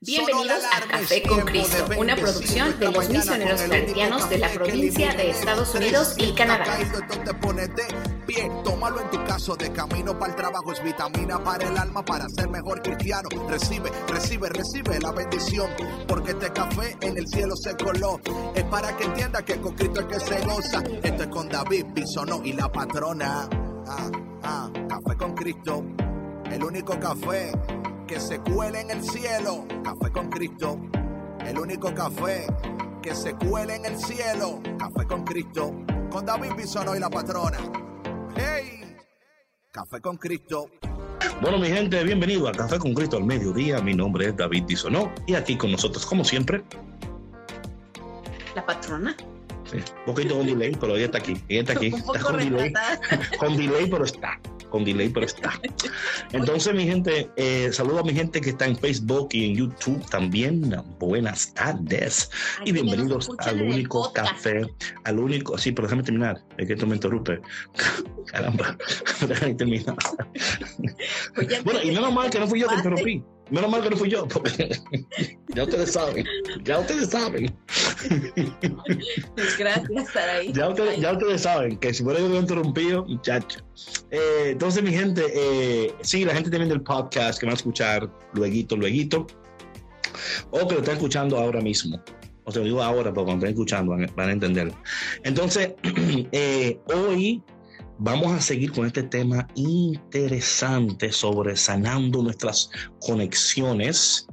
Bienvenidos a Café con Cristo, una producción de los misioneros claretianos de la provincia de Estados Unidos y Canadá. Tómalo en tu caso de camino para el trabajo es vitamina para el alma para ser mejor cristiano. Recibe, recibe, recibe la bendición porque este café en el cielo se coló. Es para que entienda que con Cristo es que se goza. Esto es con David Bisonó y la patrona. Ah, ah, café con Cristo, el único café que se cuele en el cielo. Café con Cristo, el único café que se cuele en el cielo. Café con Cristo, con David Bisonó y la patrona. ¡Hey! Café con Cristo. Bueno, mi gente, bienvenido a Café con Cristo al mediodía. Mi nombre es David Bisonó y aquí con nosotros, como siempre, La patrona. Sí, un poquito con delay, pero ella está aquí. Ella está aquí. Está con delay. Con delay, pero está. Con delay, pero está. Entonces, mi gente, eh, saludo a mi gente que está en Facebook y en YouTube también. Buenas tardes. Ay, Y bienvenidos al único café, al único, sí, pero déjame terminar, es que esto me interrumpe. Caramba, déjame terminar. Pues Bueno, y menos mal que no fui yo que interrumpí. Menos mal que no fui yo, porque ya ustedes saben, ya ustedes saben, Pues gracias, Saraí. ya ustedes, ya ustedes saben que si fuera yo que interrumpido, muchacho. Eh, entonces, mi gente, eh, sí, la gente también del podcast que van a escuchar lueguito, lueguito, o que lo están escuchando ahora mismo. O sea, digo ahora, pero cuando estén escuchando van, van a entender. Entonces, eh, hoy vamos a seguir con este tema interesante sobre sanando nuestras conexiones.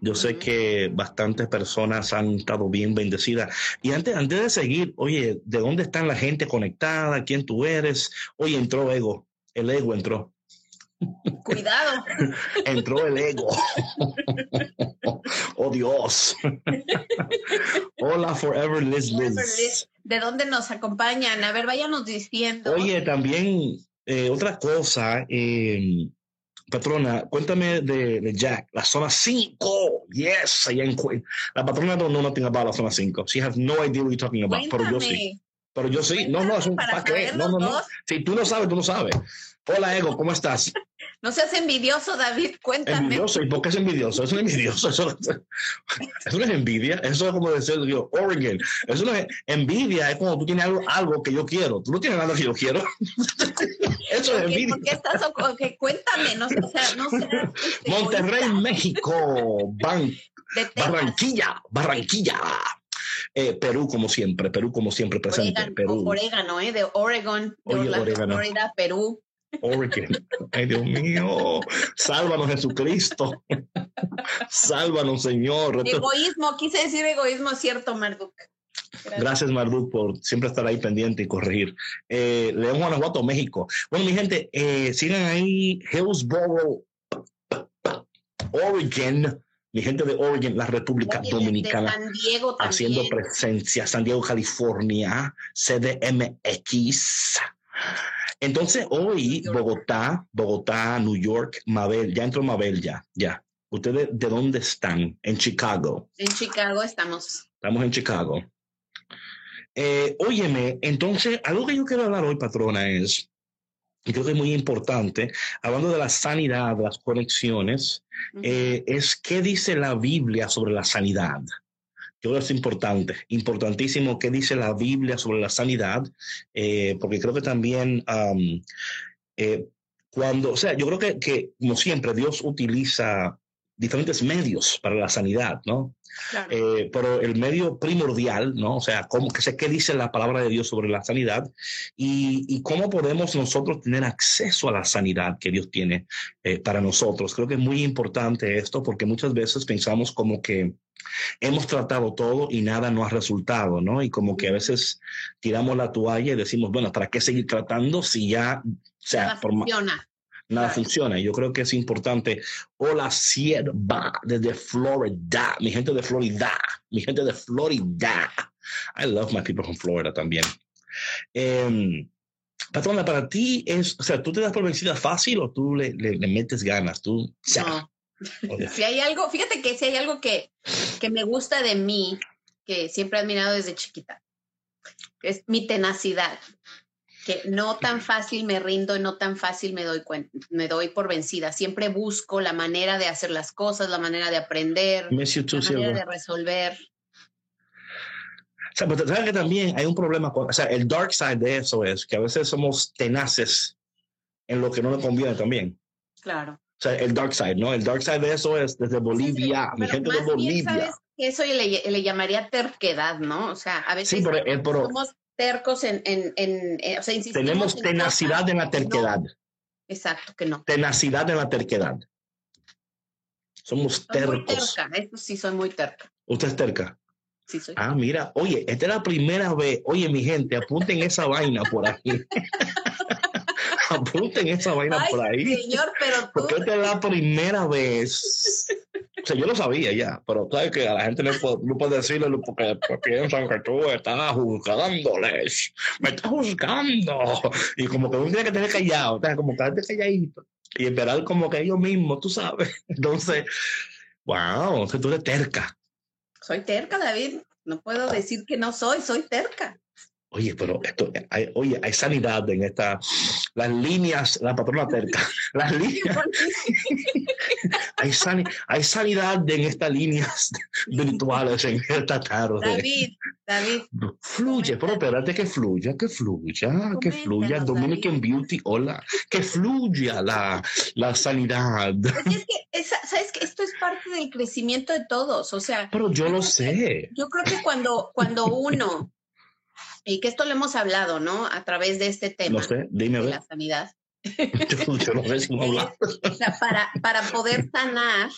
Yo sé que bastantes personas han estado bien bendecidas. Y antes, antes de seguir, oye, ¿de dónde están la gente conectada? ¿Quién tú eres? Oye, entró ego. El ego entró. Cuidado. Entró el ego. oh Dios. Hola, Forever Liz Liz. ¿De dónde nos acompañan? A ver, váyanos diciendo. Oye, también eh, otra cosa, eh, patrona, cuéntame de, de Jack, la zona 5. Yes, allá en La patrona no know nothing about la zona 5. She has no idea what you're talking about, pero yo sí. Cuéntame. Pero yo sí. No, no, es un Para ¿pa' qué? saber No, no, no. Si tú no sabes, tú no sabes. Hola, Ego, ¿cómo estás? No seas envidioso, David. Cuéntame. Envidioso. ¿Y por qué es envidioso? Eso es envidioso. Eso, eso no es envidia. Eso es como decir, yo, Oregon. Eso no es envidia. Es cuando tú tienes algo, algo que yo quiero. Tú no tienes nada que yo quiero. Eso es ¿Por qué, envidia. por qué estás o- ok, cuéntame, no sé, o sea, no sé. este, Monterrey. México. Ban-. Barranquilla. Barranquilla. Eh, Perú, como siempre. Perú, como siempre, presente. Orégano, Perú. orégano, ¿eh? De Oregon, de Oye, Orlando, orégano. Florida, Perú. Oregon. Ay, Dios mío. Sálvanos, Jesucristo. Sálvanos, Señor. Egoísmo, quise decir egoísmo, cierto, Marduk. Gracias. Gracias, Marduk, por siempre estar ahí pendiente y corregir. Eh, León, Guanajuato, México. Bueno, mi gente, eh, sigan ahí Hillsboro, Oregon. Mi gente de Oregon, la República Dominicana. San Diego también. haciendo presencia. San Diego, California, CDMX. Entonces, hoy. Bogotá, Bogotá, New York, Mabel, ya entró Mabel, ya, ya. ¿Ustedes de dónde están? En Chicago. En Chicago estamos. Estamos en Chicago. Eh, óyeme, entonces, algo que yo quiero hablar hoy, patrona, es, y creo que es muy importante, hablando de la sanidad, de las conexiones, eh, es qué dice la Biblia sobre la sanidad. Yo creo que es importante, importantísimo qué dice la Biblia sobre la sanidad, eh, porque creo que también am, eh, cuando, o sea, yo creo que, que, como siempre, Dios utiliza diferentes medios para la sanidad, ¿no? Claro. Eh, pero el medio primordial, ¿no? O sea, cómo, que sé qué dice la palabra de Dios sobre la sanidad y, y cómo podemos nosotros tener acceso a la sanidad que Dios tiene eh, para nosotros. Creo que es muy importante esto porque muchas veces pensamos como que hemos tratado todo y nada no ha resultado, ¿no? Y como que a veces tiramos la toalla y decimos, bueno, ¿para qué seguir tratando si ya, o sea, ma- funciona. Nada funciona. Yo creo que es importante. Hola, sierva desde Florida, mi gente de Florida, mi gente de Florida. I love my people from Florida también. Em, patrona, para ti es, o sea, ¿tú te das por vencida fácil o tú le, le- le metes ganas? Tú, o sea, No. Si hay algo, fíjate que si hay algo que, que me gusta de mí, que siempre he admirado desde chiquita, es mi tenacidad. Que no tan fácil me rindo no tan fácil me doy, me doy por vencida. Siempre busco la manera de hacer las cosas, la manera de aprender, la manera de resolver. O sea, pero sabes que también hay un problema con, o sea, el dark side de eso es que a veces somos tenaces en lo que no nos conviene también. Claro. O sea, el dark side, ¿no? El dark side de eso es desde Bolivia, mi gente de Bolivia. eso le, le, llamaría terquedad, ¿no? O sea, a veces somos tercos en, en, en, eh, o sea, Tenemos tenacidad en la terquedad. exacto, que no. Tenacidad en la terquedad. Somos tercos. terca, eso sí, soy muy terca. ¿Usted es terca? Sí, soy. Ah, mira, oye, esta es la primera vez. Oye, mi gente, apunten esa vaina por aquí. apunten esa vaina por ahí. Señor, pero tú... Porque esta es la primera vez yo lo sabía ya, pero sabes que a la gente no puede, decirle porque piensan que tú estás juzgándoles, me estás juzgando. Y como que uno tiene que tener callado, o sea, como quedarte calladito y esperar como que ellos mismos, tú sabes. Entonces, wow, o tú eres terca. Soy terca, David. No puedo decir que no soy, soy terca. Oye, pero esto, hay, oye, hay sanidad en esta, las líneas, la patrona terca, las líneas, hay, hay sanidad en estas líneas virtuales en esta tarde. David, David. Fluye, pero espérate que fluya, que fluya, que fluya, Dominican Beauty, hola, que fluya la, la sanidad. Es que, sabes que esto es parte del crecimiento de todos, o sea. Pero yo lo sé. Yo creo que cuando, cuando uno y que esto lo hemos hablado, ¿no? A través de este tema. No sé, dime. De la sanidad. Yo, no sé si hablar. o sea, para, para poder sanar,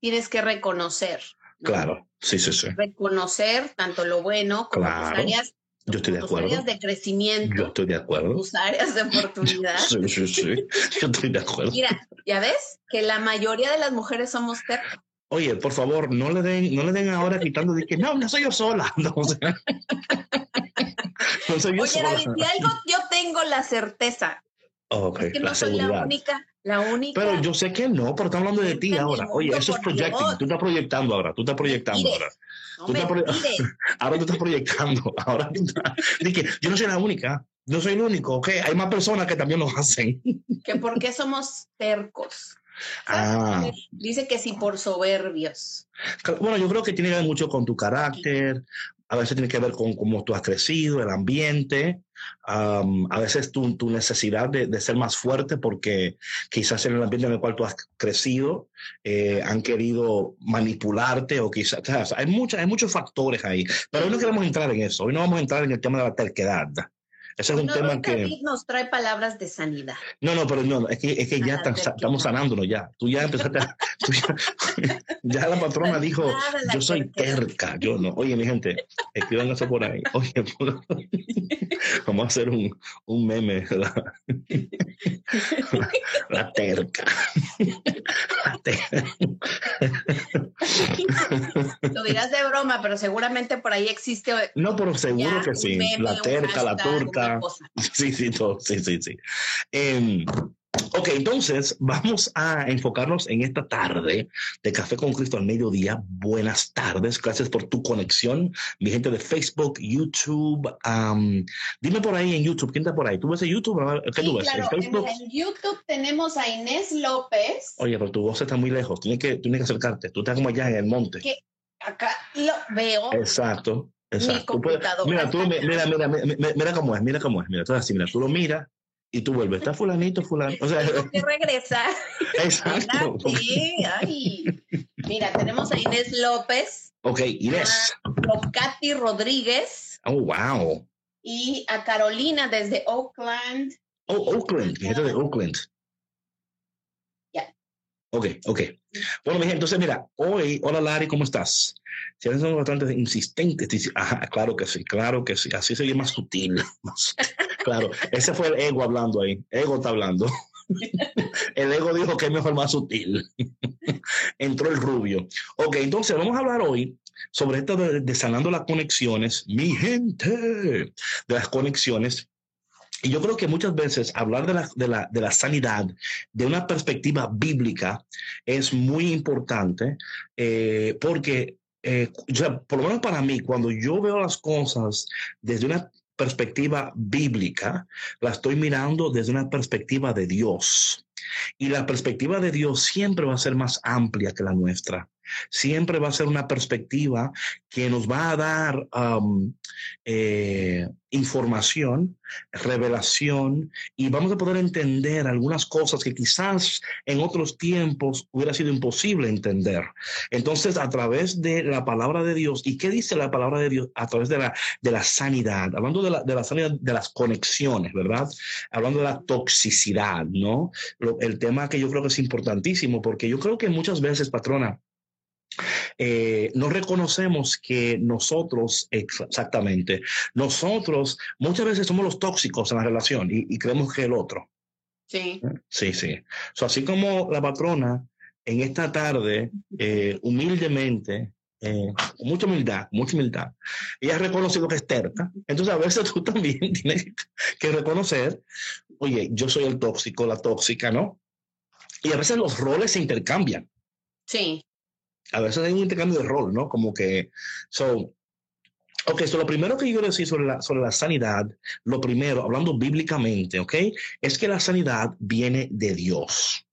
tienes que reconocer. Claro, sí, sí, sí. Reconocer tanto lo bueno como claro. tus áreas yo estoy de acuerdo. áreas de crecimiento. Yo estoy de acuerdo. Tus áreas de oportunidad. sí, sí, sí. Yo estoy de acuerdo. Mira, ya ves que la mayoría de las mujeres somos tercas. Oye, por favor, no le den, no le den ahora quitando de que no, no soy yo sola. No, o sea, no soy yo Oye, sola. David, si algo yo tengo la certeza. Ok, es que la no soy seguridad. la única, la única. Pero yo sé que no, pero estamos hablando de ti ahora. Oye, eso es por projecting. Dios. Tú estás proyectando ahora. Tú estás proyectando ahora. no tú estás pro-. Ahora tú estás proyectando. Ahora tú estás. Dije, yo no soy la única. No soy el único. Ok, hay más personas que también lo hacen. que por qué somos tercos. Ah. Dice que sí por soberbios. Bueno, yo creo que tiene que ver mucho con tu carácter, a veces tiene que ver con cómo tú has crecido, el ambiente, um, a veces tu, tu necesidad de, de, ser más fuerte porque quizás en el ambiente en el cual tú has crecido eh, han querido manipularte o quizás, o sea, hay, mucha, hay muchos factores ahí, pero hoy no queremos entrar en eso, hoy no vamos a entrar en el tema de la terquedad. Ese es un no, tema que... David nos trae palabras de sanidad. No, no, pero no, es que, es que ya tan, estamos sanándonos ya. Tú ya empezaste a, tú ya, ya, la patrona dijo, la yo soy terca, yo no. Oye, mi gente, escriban eso por ahí. Oye, vamos a hacer un, un meme. La, la, la terca. La terca. Lo dirás de broma, pero seguramente por ahí existe. No, pero seguro que sí. Meme, la terca, la turca. Sí, sí, todo. Sí, sí, sí. Eh, Ok, entonces vamos a enfocarnos en esta tarde de Café con Cristo al mediodía. Buenas tardes, gracias por tu conexión, mi gente de Facebook, YouTube. Um, dime por ahí en YouTube, ¿quién está por ahí? ¿Tú ves en YouTube? ¿Qué sí, tú ves? Claro, ¿En Facebook? En YouTube tenemos a Inés López. Oye, pero tu voz está muy lejos, tienes que, tienes que acercarte, tú estás como allá en el monte. Que acá lo veo. Exacto. Exacto. Tú puedes, mira, tú, mira, mira, mira, mira, cómo es, mira cómo es, mira, tú así, mira, tú lo miras y tú vuelves, está fulanito, fulano. O sea, Tengo que regresar. Exacto. Sí, ay. Mira, tenemos a Inés López. Ok, Inés. A Katy Rodríguez. Oh, wow. Y a Carolina desde Oakland. Oh, Oakland, gente de Oakland. Ya. Yeah. Ok, ok. Bueno, mi gente, entonces mira, hoy, hola Lari, ¿cómo estás? Si son bastante ajá, claro que sí, claro que sí, así sería más sutil. Claro, ese fue el ego hablando ahí, ego está hablando. el ego dijo que es mejor más sutil. Entró el rubio. Ok, entonces vamos a hablar hoy sobre esto de, de sanando las conexiones, mi gente, de las conexiones y yo creo que muchas veces hablar de la, de, la, de la, sanidad de una perspectiva bíblica es muy importante eh, porque, eh, por lo menos para mí, cuando yo veo las cosas desde una perspectiva bíblica, la estoy mirando desde una perspectiva de Dios. Y la perspectiva de Dios siempre va a ser más amplia que la nuestra siempre va a ser una perspectiva que nos va a dar eh, información, revelación y vamos a poder entender algunas cosas que quizás en otros tiempos hubiera sido imposible entender. Entonces, a través de la palabra de Dios, ¿y qué dice la palabra de Dios? A través de la, de la sanidad, hablando de la, de la sanidad de las conexiones, ¿verdad? Hablando de la toxicidad, ¿no? el tema que yo creo que es importantísimo, porque yo creo que muchas veces, patrona, eh, no reconocemos que nosotros, exactamente, nosotros muchas veces somos los tóxicos en la relación y, creemos que el otro. Sí. ¿Eh? Sí, sí. así como la patrona en esta tarde, eh, humildemente, con mucha humildad, mucha humildad, ella ha reconocido que es terca. Entonces, a veces tú también tienes que reconocer, oye, yo soy el tóxico, la tóxica, ¿no? Y a veces los roles se intercambian. Sí a veces hay un intercambio de rol, ¿no? Como que, so, ok, so lo primero que yo quiero decir sobre la, sobre la sanidad, lo primero, hablando bíblicamente, ok, es que la sanidad viene de Dios.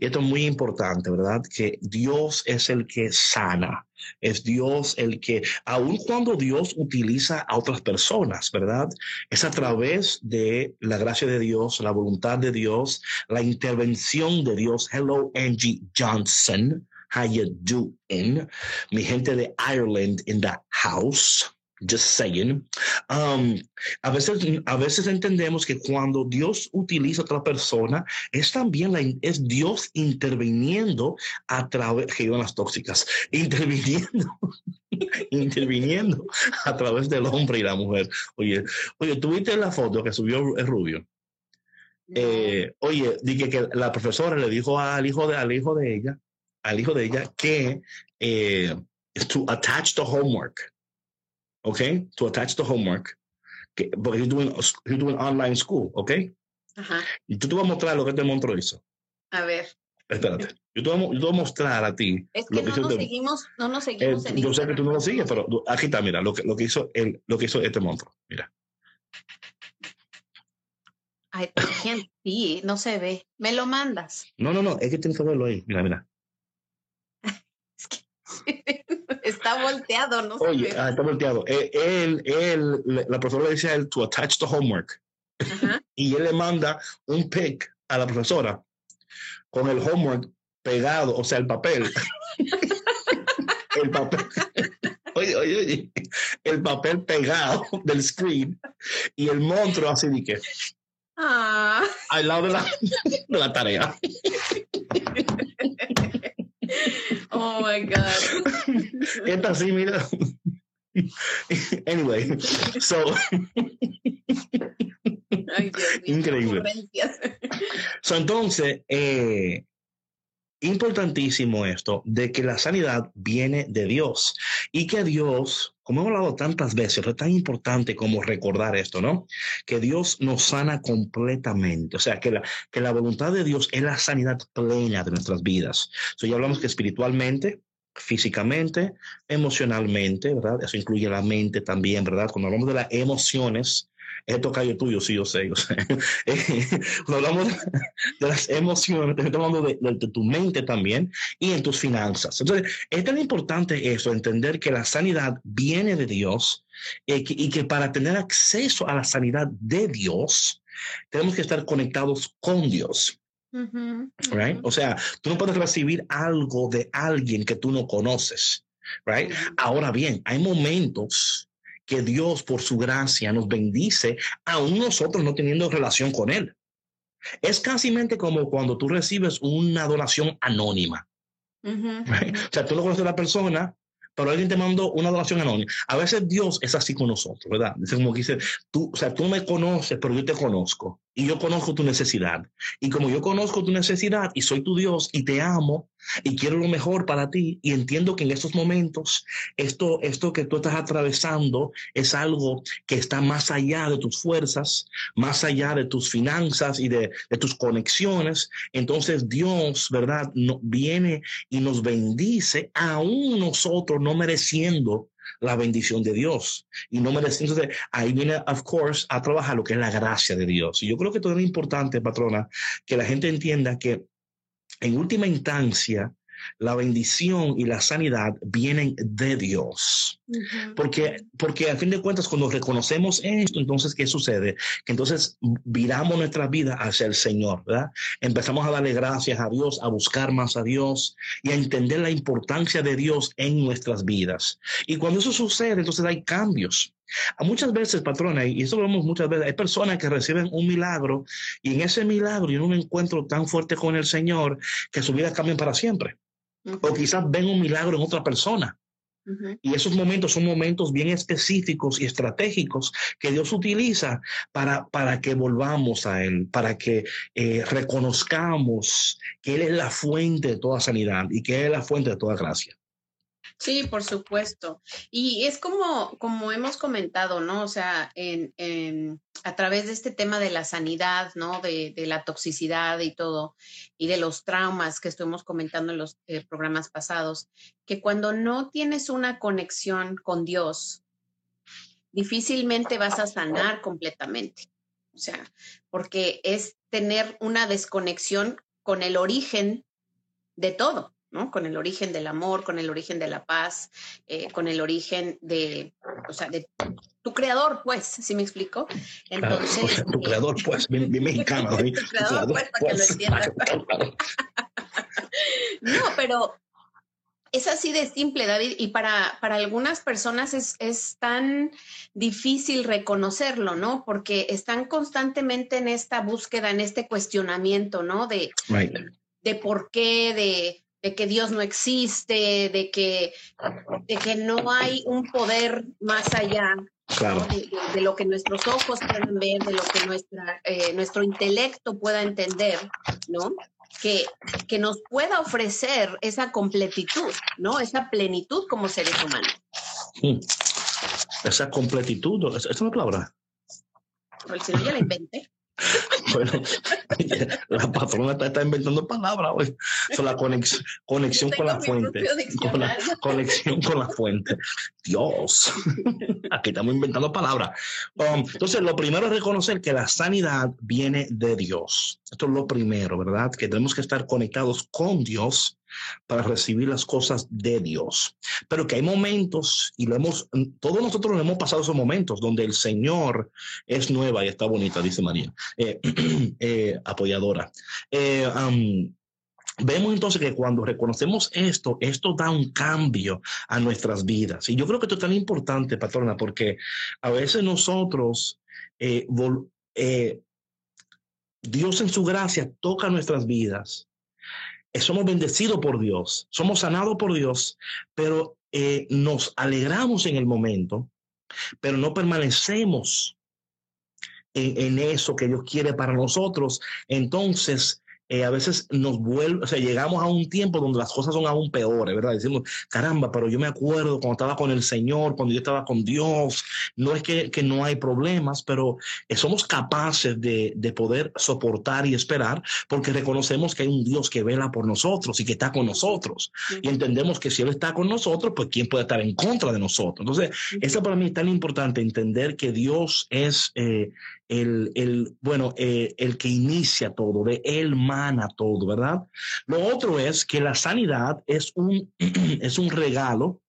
Y esto es muy importante, ¿verdad? Que Dios es el que sana, es Dios el que, aun cuando Dios utiliza a otras personas, ¿verdad? Es a través de la gracia de Dios, la voluntad de Dios, la intervención de Dios. Hello, Angie Johnson. How you doing? Mi gente de Ireland in the house. Just saying. Um, a, veces, a veces entendemos que cuando Dios utiliza a otra persona, es también la, es Dios interviniendo a través, que las tóxicas, interviniendo, interviniendo a través del hombre y la mujer. Oye, oye, ¿tuviste la foto que subió el rubio? Eh, oye, dije que la profesora le dijo al hijo de, al hijo de ella al hijo de ella que eh, to attach the homework. ¿Ok? To attach the homework. Que, porque you're doing, you're doing online school, ¿ok? Ajá. Y tú te vas a mostrar lo que este monstruo hizo. A ver. Espérate. Yo te, voy, yo te voy a mostrar a ti. Es que, no, nos seguimos, no nos seguimos eh, Yo sé que tú no lo sigues, pero aquí está, mira, lo que, lo que, hizo, el, lo que hizo este monstruo. Mira. Ay, sí, no se ve. ¿Me lo mandas? No, no, no, es que tienes que verlo ahí. Mira, mira. está volteado, no Oye, ah, está volteado. Eh, él, él, la profesora le dice a él to attach the homework. y él le manda un pic a la profesora con el homework pegado, o sea, el papel. el papel. Oye, oye, oye, el papel pegado del screen y el monstruo así de que ah. al lado de la, de la tarea. Oh my God. Esta sí, mira. Anyway, so. Increíble. So, entonces, eh, importantísimo esto de que la sanidad viene de Dios y que Dios, como hemos hablado tantas veces, es tan importante como recordar esto, ¿no? Que Dios nos sana completamente, o sea, que la, que la voluntad de Dios es la sanidad plena de nuestras vidas. So, ya hablamos que espiritualmente, físicamente, emocionalmente, ¿verdad? Eso incluye la mente también, ¿verdad? Cuando hablamos de las emociones, esto tocayo tuyo, sí, yo sé. Yo sé. Cuando hablamos de las emociones, estamos hablando de, tu mente también y en tus finanzas. Entonces, es tan importante eso, entender que la sanidad viene de Dios eh, y que para tener acceso a la sanidad de Dios, tenemos que estar conectados con Dios. right? O sea, tú no puedes recibir algo de alguien que tú no conoces. Right? Ahora bien, hay momentos que Dios por su gracia nos bendice, aún nosotros no teniendo relación con Él. Es casi como cuando tú recibes una donación anónima. O sea, tú no conoces a la persona, pero alguien te mandó una donación anónima. A veces Dios es así con nosotros, ¿verdad? Es como que dice, tú, o sea, tú me conoces, pero yo te conozco y yo conozco tu necesidad. Y como yo conozco tu necesidad y soy tu Dios y te amo y quiero lo mejor para ti y entiendo que en estos momentos esto, esto que tú estás atravesando es algo que está más allá de tus fuerzas, más allá de tus finanzas y de, tus conexiones. Entonces Dios, ¿verdad? No, viene y nos bendice aún nosotros no mereciendo la bendición de Dios y no merecemos. Entonces, ahí viene, of course, a trabajar lo que es la gracia de Dios. Y yo creo que todo es importante, patrona, que la gente entienda que en última instancia, la bendición y la sanidad vienen de Dios. Porque, porque a fin de cuentas, cuando reconocemos esto, entonces, ¿qué sucede? Que entonces viramos nuestra vida hacia el Señor, ¿verdad? Empezamos a darle gracias a Dios, a buscar más a Dios y a entender la importancia de Dios en nuestras vidas. Y cuando eso sucede, entonces hay cambios. Muchas veces, patrona, y eso lo vemos muchas veces, hay personas que reciben un milagro y en ese milagro y en un encuentro tan fuerte con el Señor que su vida cambia para siempre. O quizás ven un milagro en otra persona. Y esos momentos son momentos bien específicos y estratégicos que Dios utiliza para, para que volvamos a Él, para que eh, reconozcamos que Él es la fuente de toda sanidad y que Él es la fuente de toda gracia. Sí, por supuesto. Y es como, como hemos comentado, ¿no? O sea, en, a través de este tema de la sanidad, ¿no? De, la toxicidad y todo, y de los traumas que estuvimos comentando en los eh, programas pasados, que cuando no tienes una conexión con Dios, difícilmente vas a sanar completamente. O sea, porque es tener una desconexión con el origen de todo. Con el origen del amor, con el origen de la paz, eh, con el origen de, o sea, de tu creador, pues, ¿sí me explico? Entonces, tu creador, pues, bien, mexicano. tu creador, pues, para que lo pues. entiendas. no, pero es así de simple, David, y para, para algunas personas es, es, tan difícil reconocerlo, ¿no? Porque están constantemente en esta búsqueda, en este cuestionamiento, ¿no? De, de por qué, de de que Dios no existe, de que, de que no hay un poder más allá de, lo que nuestros ojos pueden ver, de lo que nuestra, eh, nuestro intelecto pueda entender, ¿no? Que, que nos pueda ofrecer esa completitud, ¿no? Esa plenitud como seres humanos. Hmm. Esa completitud, ¿es una palabra? Pues si no, ya la inventé. Bueno, la patrona está, inventando palabras hoy. la conexión, conexión con la fuente. Con la, conexión con la fuente. Dios. Aquí estamos inventando palabras. Um, entonces, lo primero es reconocer que la sanidad viene de Dios. Esto es lo primero, ¿verdad? Que tenemos que estar conectados con Dios para recibir las cosas de Dios. Pero que hay momentos, y lo hemos, todos nosotros hemos pasado esos momentos donde el Señor es nueva y está bonita, dice María, eh, eh, apoyadora. Eh, vemos entonces que cuando reconocemos esto, esto da un cambio a nuestras vidas. Y yo creo que esto es tan importante, patrona, porque a veces nosotros, Dios en su gracia toca nuestras vidas somos bendecidos por Dios, somos sanados por Dios, pero eh, nos alegramos en el momento, pero no permanecemos en, en, eso que Dios quiere para nosotros. Entonces, eh, a veces nos vuelve, o sea, llegamos a un tiempo donde las cosas son aún peores, ¿verdad? Decimos, caramba, pero yo me acuerdo cuando estaba con el Señor, cuando yo estaba con Dios, no es que, que no hay problemas, pero eh, somos capaces de, de, poder soportar y esperar porque reconocemos que hay un Dios que vela por nosotros y que está con nosotros. Y entendemos que si Él está con nosotros, pues ¿quién puede estar en contra de nosotros? Entonces, eso para mí es tan importante, entender que Dios es... Eh, el, el bueno, eh, el que inicia todo, de él mana todo, ¿verdad? Lo otro es que la sanidad es un, es un regalo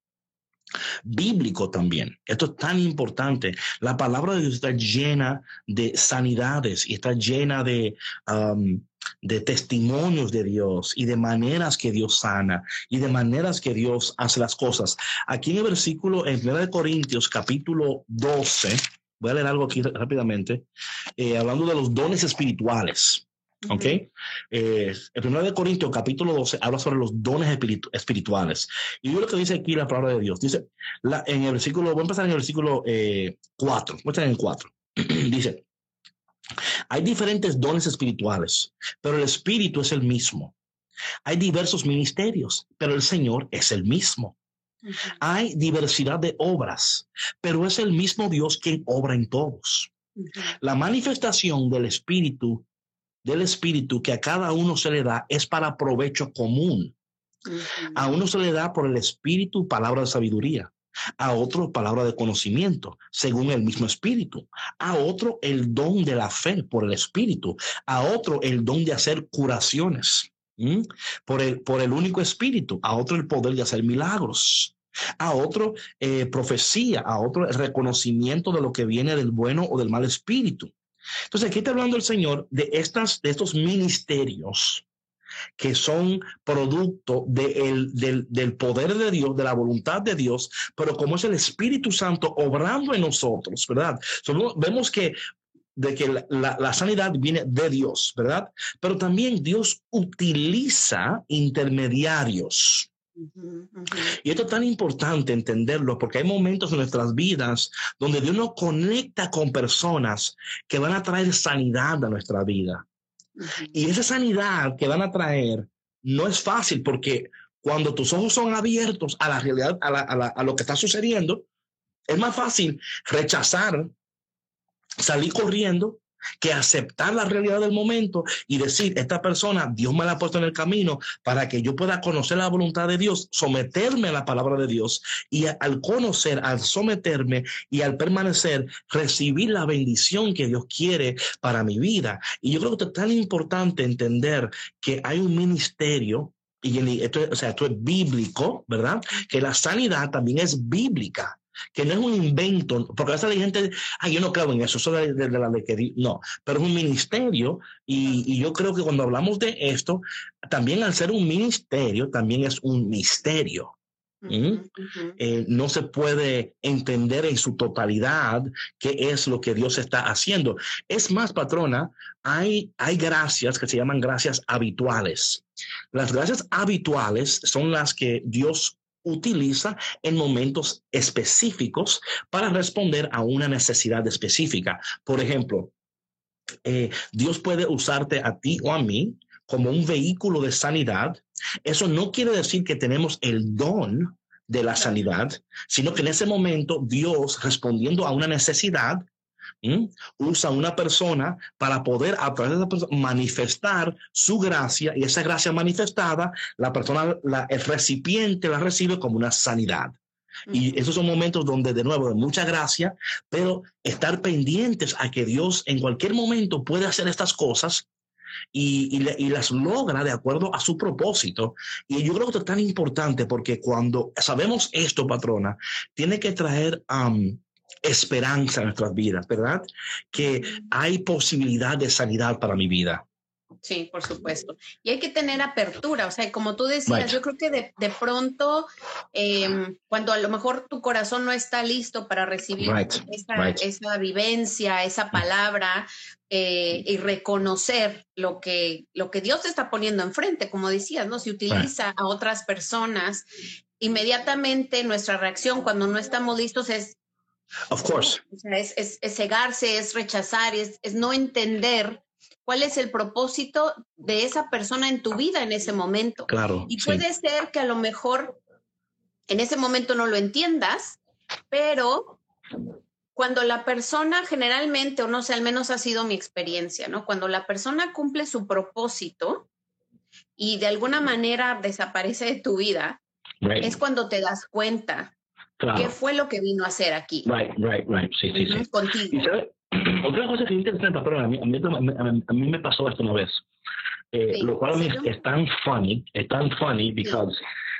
bíblico también. Esto es tan importante. La palabra de Dios está llena de sanidades y está llena de, de testimonios de Dios y de maneras que Dios sana y de maneras que Dios hace las cosas. Aquí en el versículo, en 1 Corintios capítulo 12, Voy a leer algo aquí rápidamente, eh, hablando de los dones espirituales. ¿Ok? Eh, el primero de Corintios, capítulo 12, habla sobre los dones espirituales. Y yo lo que dice aquí la palabra de Dios. Dice, la, en el versículo, voy a empezar en el versículo 4. Eh, voy a empezar en el 4. dice, hay diferentes dones espirituales, pero el espíritu es el mismo. Hay diversos ministerios, pero el Señor es el mismo. Hay diversidad de obras, pero es el mismo Dios quien obra en todos. La manifestación del Espíritu, del Espíritu que a cada uno se le da es para provecho común. A uno se le da por el Espíritu palabra de sabiduría, a otro palabra de conocimiento, según el mismo espíritu, a otro el don de la fe por el espíritu, a otro el don de hacer curaciones por, el, por el único espíritu, a otro el poder de hacer milagros, a otro eh, profecía, a otro reconocimiento de lo que viene del bueno o del mal espíritu. Entonces aquí está hablando el Señor de, estas, de estos ministerios que son producto del, del, poder de Dios, de la voluntad de Dios, pero como es el Espíritu Santo obrando en nosotros, ¿verdad? vemos que de que la, sanidad viene de Dios, ¿verdad? Pero también Dios utiliza intermediarios. Y esto es tan importante entenderlo porque hay momentos en nuestras vidas donde Dios nos conecta con personas que van a traer sanidad a nuestra vida. Y esa sanidad que van a traer no es fácil porque cuando tus ojos son abiertos a la realidad, a, a lo que está sucediendo, es más fácil rechazar, salir corriendo que aceptar la realidad del momento y decir, esta persona, Dios me la ha puesto en el camino para que yo pueda conocer la voluntad de Dios, someterme a la palabra de Dios y al conocer, al someterme y al permanecer, recibir la bendición que Dios quiere para mi vida. Y yo creo que es tan importante entender que hay un ministerio y esto, o sea, esto es bíblico, ¿verdad? Que la sanidad también es bíblica que no es un invento, porque a veces la gente, ay, yo no creo en eso, eso de, la de que no, pero es un ministerio y, yo creo que cuando hablamos de esto, también al ser un ministerio, también es un misterio. Eh, no se puede entender en su totalidad qué es lo que Dios está haciendo. Es más, patrona, hay, hay gracias que se llaman gracias habituales. Las gracias habituales son las que Dios utiliza en momentos específicos para responder a una necesidad específica. Por ejemplo, eh, Dios puede usarte a ti o a mí como un vehículo de sanidad. Eso no quiere decir que tenemos el don de la sanidad, sino que en ese momento Dios, respondiendo a una necesidad, usa una persona para poder a través de esa persona manifestar su gracia y esa gracia manifestada, la persona, la, el recipiente la recibe como una sanidad. Y esos son momentos donde, de nuevo, de mucha gracia, pero estar pendientes a que Dios en cualquier momento puede hacer estas cosas y, y, las logra de acuerdo a su propósito. Y yo creo que es tan importante porque cuando sabemos esto, patrona, tiene que traer esperanza en nuestras vidas, ¿verdad? Que hay posibilidad de sanidad para mi vida. Sí, por supuesto. Y hay que tener apertura, o sea, como tú decías, yo creo que de, de pronto, em, cuando a lo mejor tu corazón no está listo para recibir esa, esa, vivencia, esa palabra, eh, y reconocer lo que, lo que Dios te está poniendo enfrente, como decías, ¿no? Si utiliza a otras personas, inmediatamente nuestra reacción cuando no estamos listos es Of course. es, cegarse, es rechazar, es, es no entender cuál es el propósito de esa persona en tu vida en ese momento. Claro. Y puede ser que a lo mejor en ese momento no lo entiendas, pero cuando la persona generalmente, o no sé, al menos ha sido mi experiencia, ¿no? Cuando la persona cumple su propósito y de alguna manera desaparece de tu vida, es cuando te das cuenta ¿Qué fue lo que vino a hacer aquí? Right, right, right. Sí, sí, sí. Contigo. Otra cosa que es interesante, pero a mí, a mí, me pasó esto una vez. Eh, lo cual es, tan funny, es tan funny, because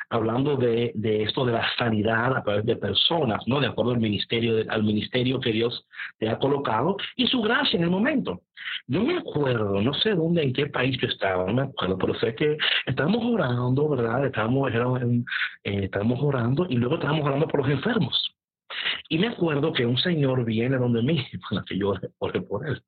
hablando de, de, esto de la sanidad a través de personas, ¿no? De acuerdo al ministerio, al ministerio que Dios te ha colocado y su gracia en el momento. Yo me acuerdo, no sé dónde, en qué país yo estaba, no me acuerdo, pero sé que estábamos orando, ¿verdad? Estábamos, eh, estábamos orando y luego estábamos orando por los enfermos. Y me acuerdo que un señor viene donde mí, para que yo oré por él.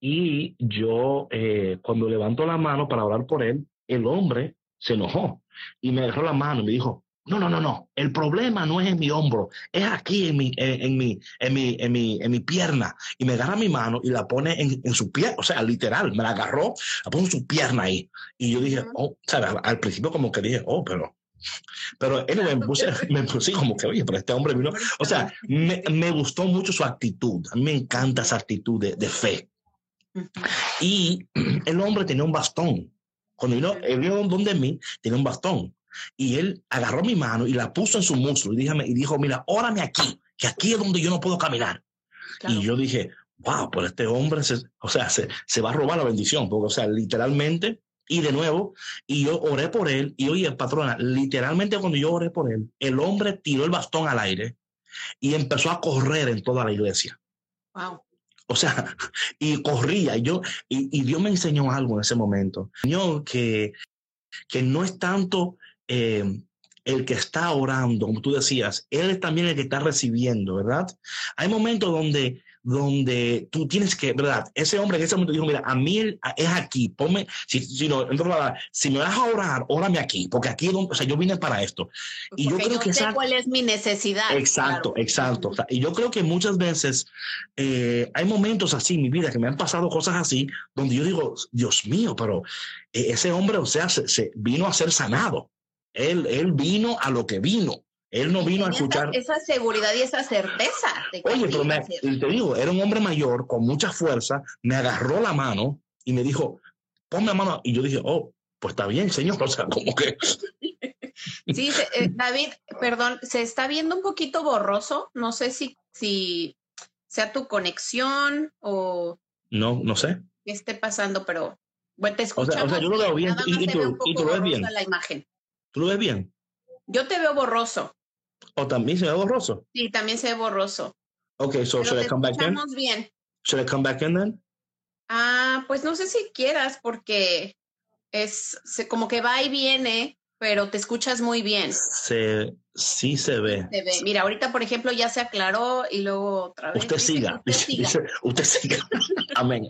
Y yo, eh, cuando levanto la mano para orar por él, el hombre se enojó y me dejó la mano y me dijo, no, no, no, no, el problema no es en mi hombro, es aquí en mi, en, mi, en mi, en mi, en mi pierna. Y me agarra mi mano y la pone en, en su pierna, o sea, literal, me la agarró, la puso en su pierna ahí. Y yo dije, oh, ¿sabes? Al principio como que dije, oh, pero pero él me puse, me puse como que, oye, pero este hombre vino. O sea, me, me, gustó mucho su actitud. A mí me encanta esa actitud de, de fe. Y el hombre tenía un bastón. Cuando vino, él vino donde mí, tenía un bastón. y él agarró mi mano y la puso en su muslo y, díjame, y dijo, mira, órame aquí, que aquí es donde yo no puedo caminar. Y yo dije, wow, pues este hombre, se, o sea, se, se, va a robar la bendición, porque, o sea, literalmente, y de nuevo, y yo oré por él, y oye, patrona, literalmente cuando yo oré por él, el hombre tiró el bastón al aire y empezó a correr en toda la iglesia. Wow. O sea, y corría, y yo, y, Dios me enseñó algo en ese momento. Señor, que, que no es tanto eh, el que está orando, como tú decías, Él es también el que está recibiendo, ¿verdad? Hay momentos donde donde tú tienes que, ¿verdad? Ese hombre en ese momento dijo, mira, a mí es aquí, ponme, si, si, no, si me vas a orar, órame aquí, porque aquí o sea, yo vine para esto. Y porque yo creo yo que sé esa, cuál es mi necesidad. Exacto, claro. exacto. O sea, y yo creo que muchas veces eh, hay momentos así en mi vida que me han pasado cosas así, donde yo digo, Dios mío, pero eh, ese hombre, o sea, se, se vino a ser sanado. Él, él vino a lo que vino. Él no vino a escuchar. Esa, esa, seguridad y esa certeza. De Oye, pero me, te digo, era un hombre mayor con mucha fuerza, me agarró la mano y me dijo, ponme la mano. Y yo dije, oh, pues está bien, señor. O sea, como que. Sí, eh, David, perdón, se está viendo un poquito borroso. No sé si, si sea tu conexión o. No, no sé. ¿Qué esté pasando? Pero bueno, te o sea, o sea, yo lo veo bien. Y, y, tú, y tú lo ves bien. La imagen. ¿Tú lo ves bien? Yo te veo borroso. ¿O también se ve borroso? Sí, también se ve borroso. Okay, so Pero should I come back in? bien. Should I come back in then? Ah, pues no sé si quieras porque es se, como que va y viene, pero te escuchas muy bien. Se, sí se ve. Se ve. Mira, ahorita por ejemplo ya se aclaró y luego otra vez. Usted dice, siga. Usted siga. Dice, usted siga. Amén.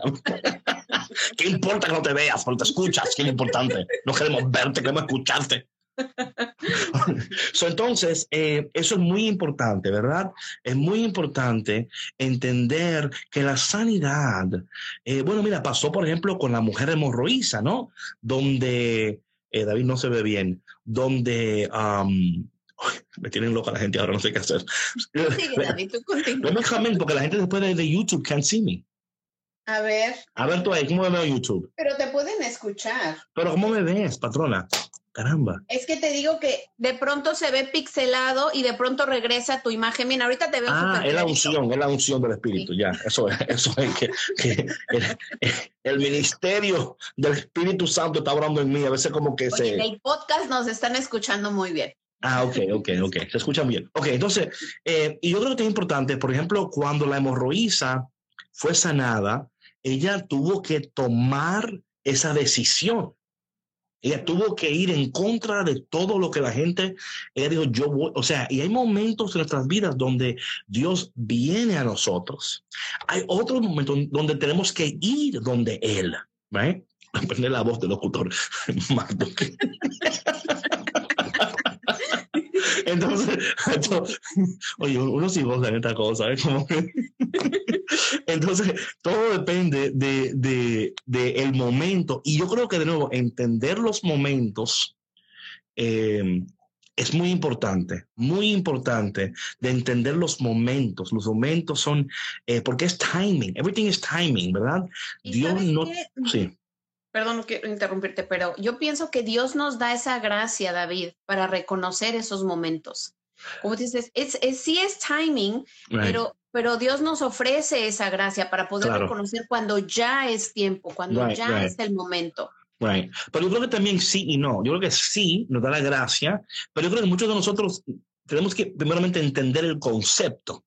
¿Qué importa que no te veas? Porque te escuchas, es lo importante. No queremos verte, queremos escucharte. so, entonces, eh, eso es muy importante, ¿verdad? Es muy importante entender que la sanidad, eh, bueno, mira, pasó por ejemplo con la mujer hemorroísa, ¿no? Donde, eh, David no se ve bien, donde... Um, me tienen loca la gente ahora, no sé qué hacer. Sigue, David, tú. No me porque la gente después de, de YouTube can't see me. A ver. A ver tú ahí, ¿cómo me veo YouTube? Pero te pueden escuchar. Pero ¿cómo me ves, patrona? Caramba. Es que te digo que de pronto se ve pixelado y de pronto regresa tu imagen. Mira, ahorita te veo. Ah, es la unción, es la unción del Espíritu, sí. ya. Eso es, eso es que, que el, el, ministerio del Espíritu Santo está orando en mí. A veces como que Oye, se... En el podcast nos están escuchando muy bien. Ah, ok, ok, ok. Se escuchan bien. Ok, entonces, eh, y yo creo que es importante, por ejemplo, cuando la hemorroísa fue sanada, ella tuvo que tomar esa decisión. Ella tuvo que ir en contra de todo lo que la gente, ella dijo, yo voy, o sea, y hay momentos en nuestras vidas donde Dios viene a nosotros. Hay otros momentos donde tenemos que ir donde Él, ¿right? Aprende la voz del locutor, Entonces, entonces, oye, uno sí goza en esta cosa, ¿eh? Como que... Entonces, todo depende de, de, de, el momento. Y yo creo que, de nuevo, entender los momentos eh, es muy importante, muy importante de entender los momentos. Los momentos son, eh, porque es timing, everything is timing, ¿verdad? Dios no... Sí. Perdón, no quiero interrumpirte, pero yo pienso que Dios nos da esa gracia, David, para reconocer esos momentos. Como dices, es, es, sí es timing, right. pero, pero Dios nos ofrece esa gracia para poder Claro. reconocer cuando ya es tiempo, cuando Right, ya right. es el momento. Right. Pero yo creo que también sí y no. Yo creo que sí nos da la gracia, pero yo creo que muchos de nosotros tenemos que primeramente entender el concepto.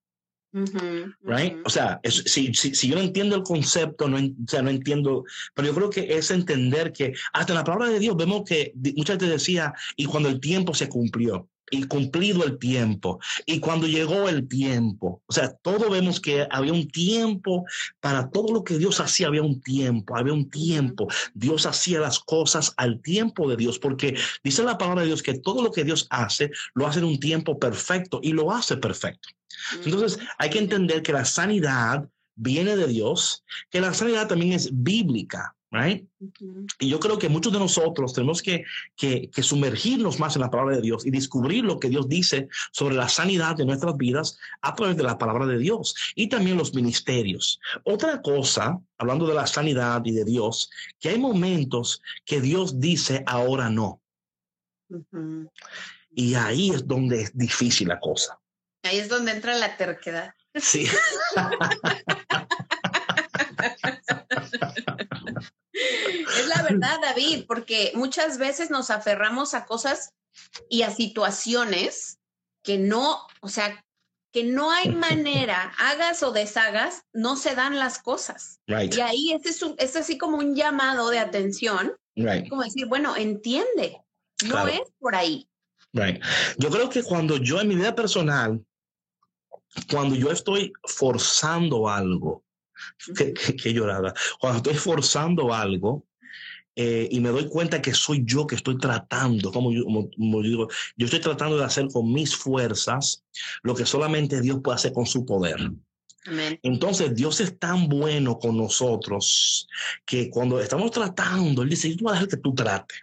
Ujú, Right? ujú. O sea, es- si, si, si yo no entiendo el concepto, no, o sea, no entiendo, pero yo creo que es entender que hasta en la palabra de Dios vemos que muchas veces decía, y cuando el tiempo se cumplió, y cumplido el tiempo, y cuando llegó el tiempo, o sea, todo vemos que había un tiempo para todo lo que Dios hacía, había un tiempo, había un tiempo. Dios hacía las cosas al tiempo de Dios, porque dice la palabra de Dios que todo lo que Dios hace, lo hace en un tiempo perfecto y lo hace perfecto. Entonces, hay que entender que la sanidad viene de Dios, que la sanidad también es bíblica, right? Y yo creo que muchos de nosotros tenemos que, que, que sumergirnos más en la palabra de Dios y descubrir lo que Dios dice sobre la sanidad de nuestras vidas a través de la palabra de Dios y también los ministerios. Otra cosa, hablando de la sanidad y de Dios, que hay momentos que Dios dice ahora no. Y ahí es donde es difícil la cosa. Ahí es donde entra la terquedad. Sí. es la verdad, David, porque muchas veces nos aferramos a cosas y a situaciones que no, o sea, que no hay manera, hagas o deshagas, no se dan las cosas. Y ahí ese es, es así como un llamado de atención, como decir, bueno, entiende, no es por ahí. Yo creo que cuando yo en mi vida personal, cuando yo estoy forzando algo, qué, llorada, cuando estoy forzando algo, eh, y me doy cuenta que soy yo que estoy tratando, como yo, digo, yo estoy tratando de hacer con mis fuerzas lo que solamente Dios puede hacer con su poder. Entonces Dios es tan bueno con nosotros que cuando estamos tratando, Él dice, yo voy a dejar que tú trates,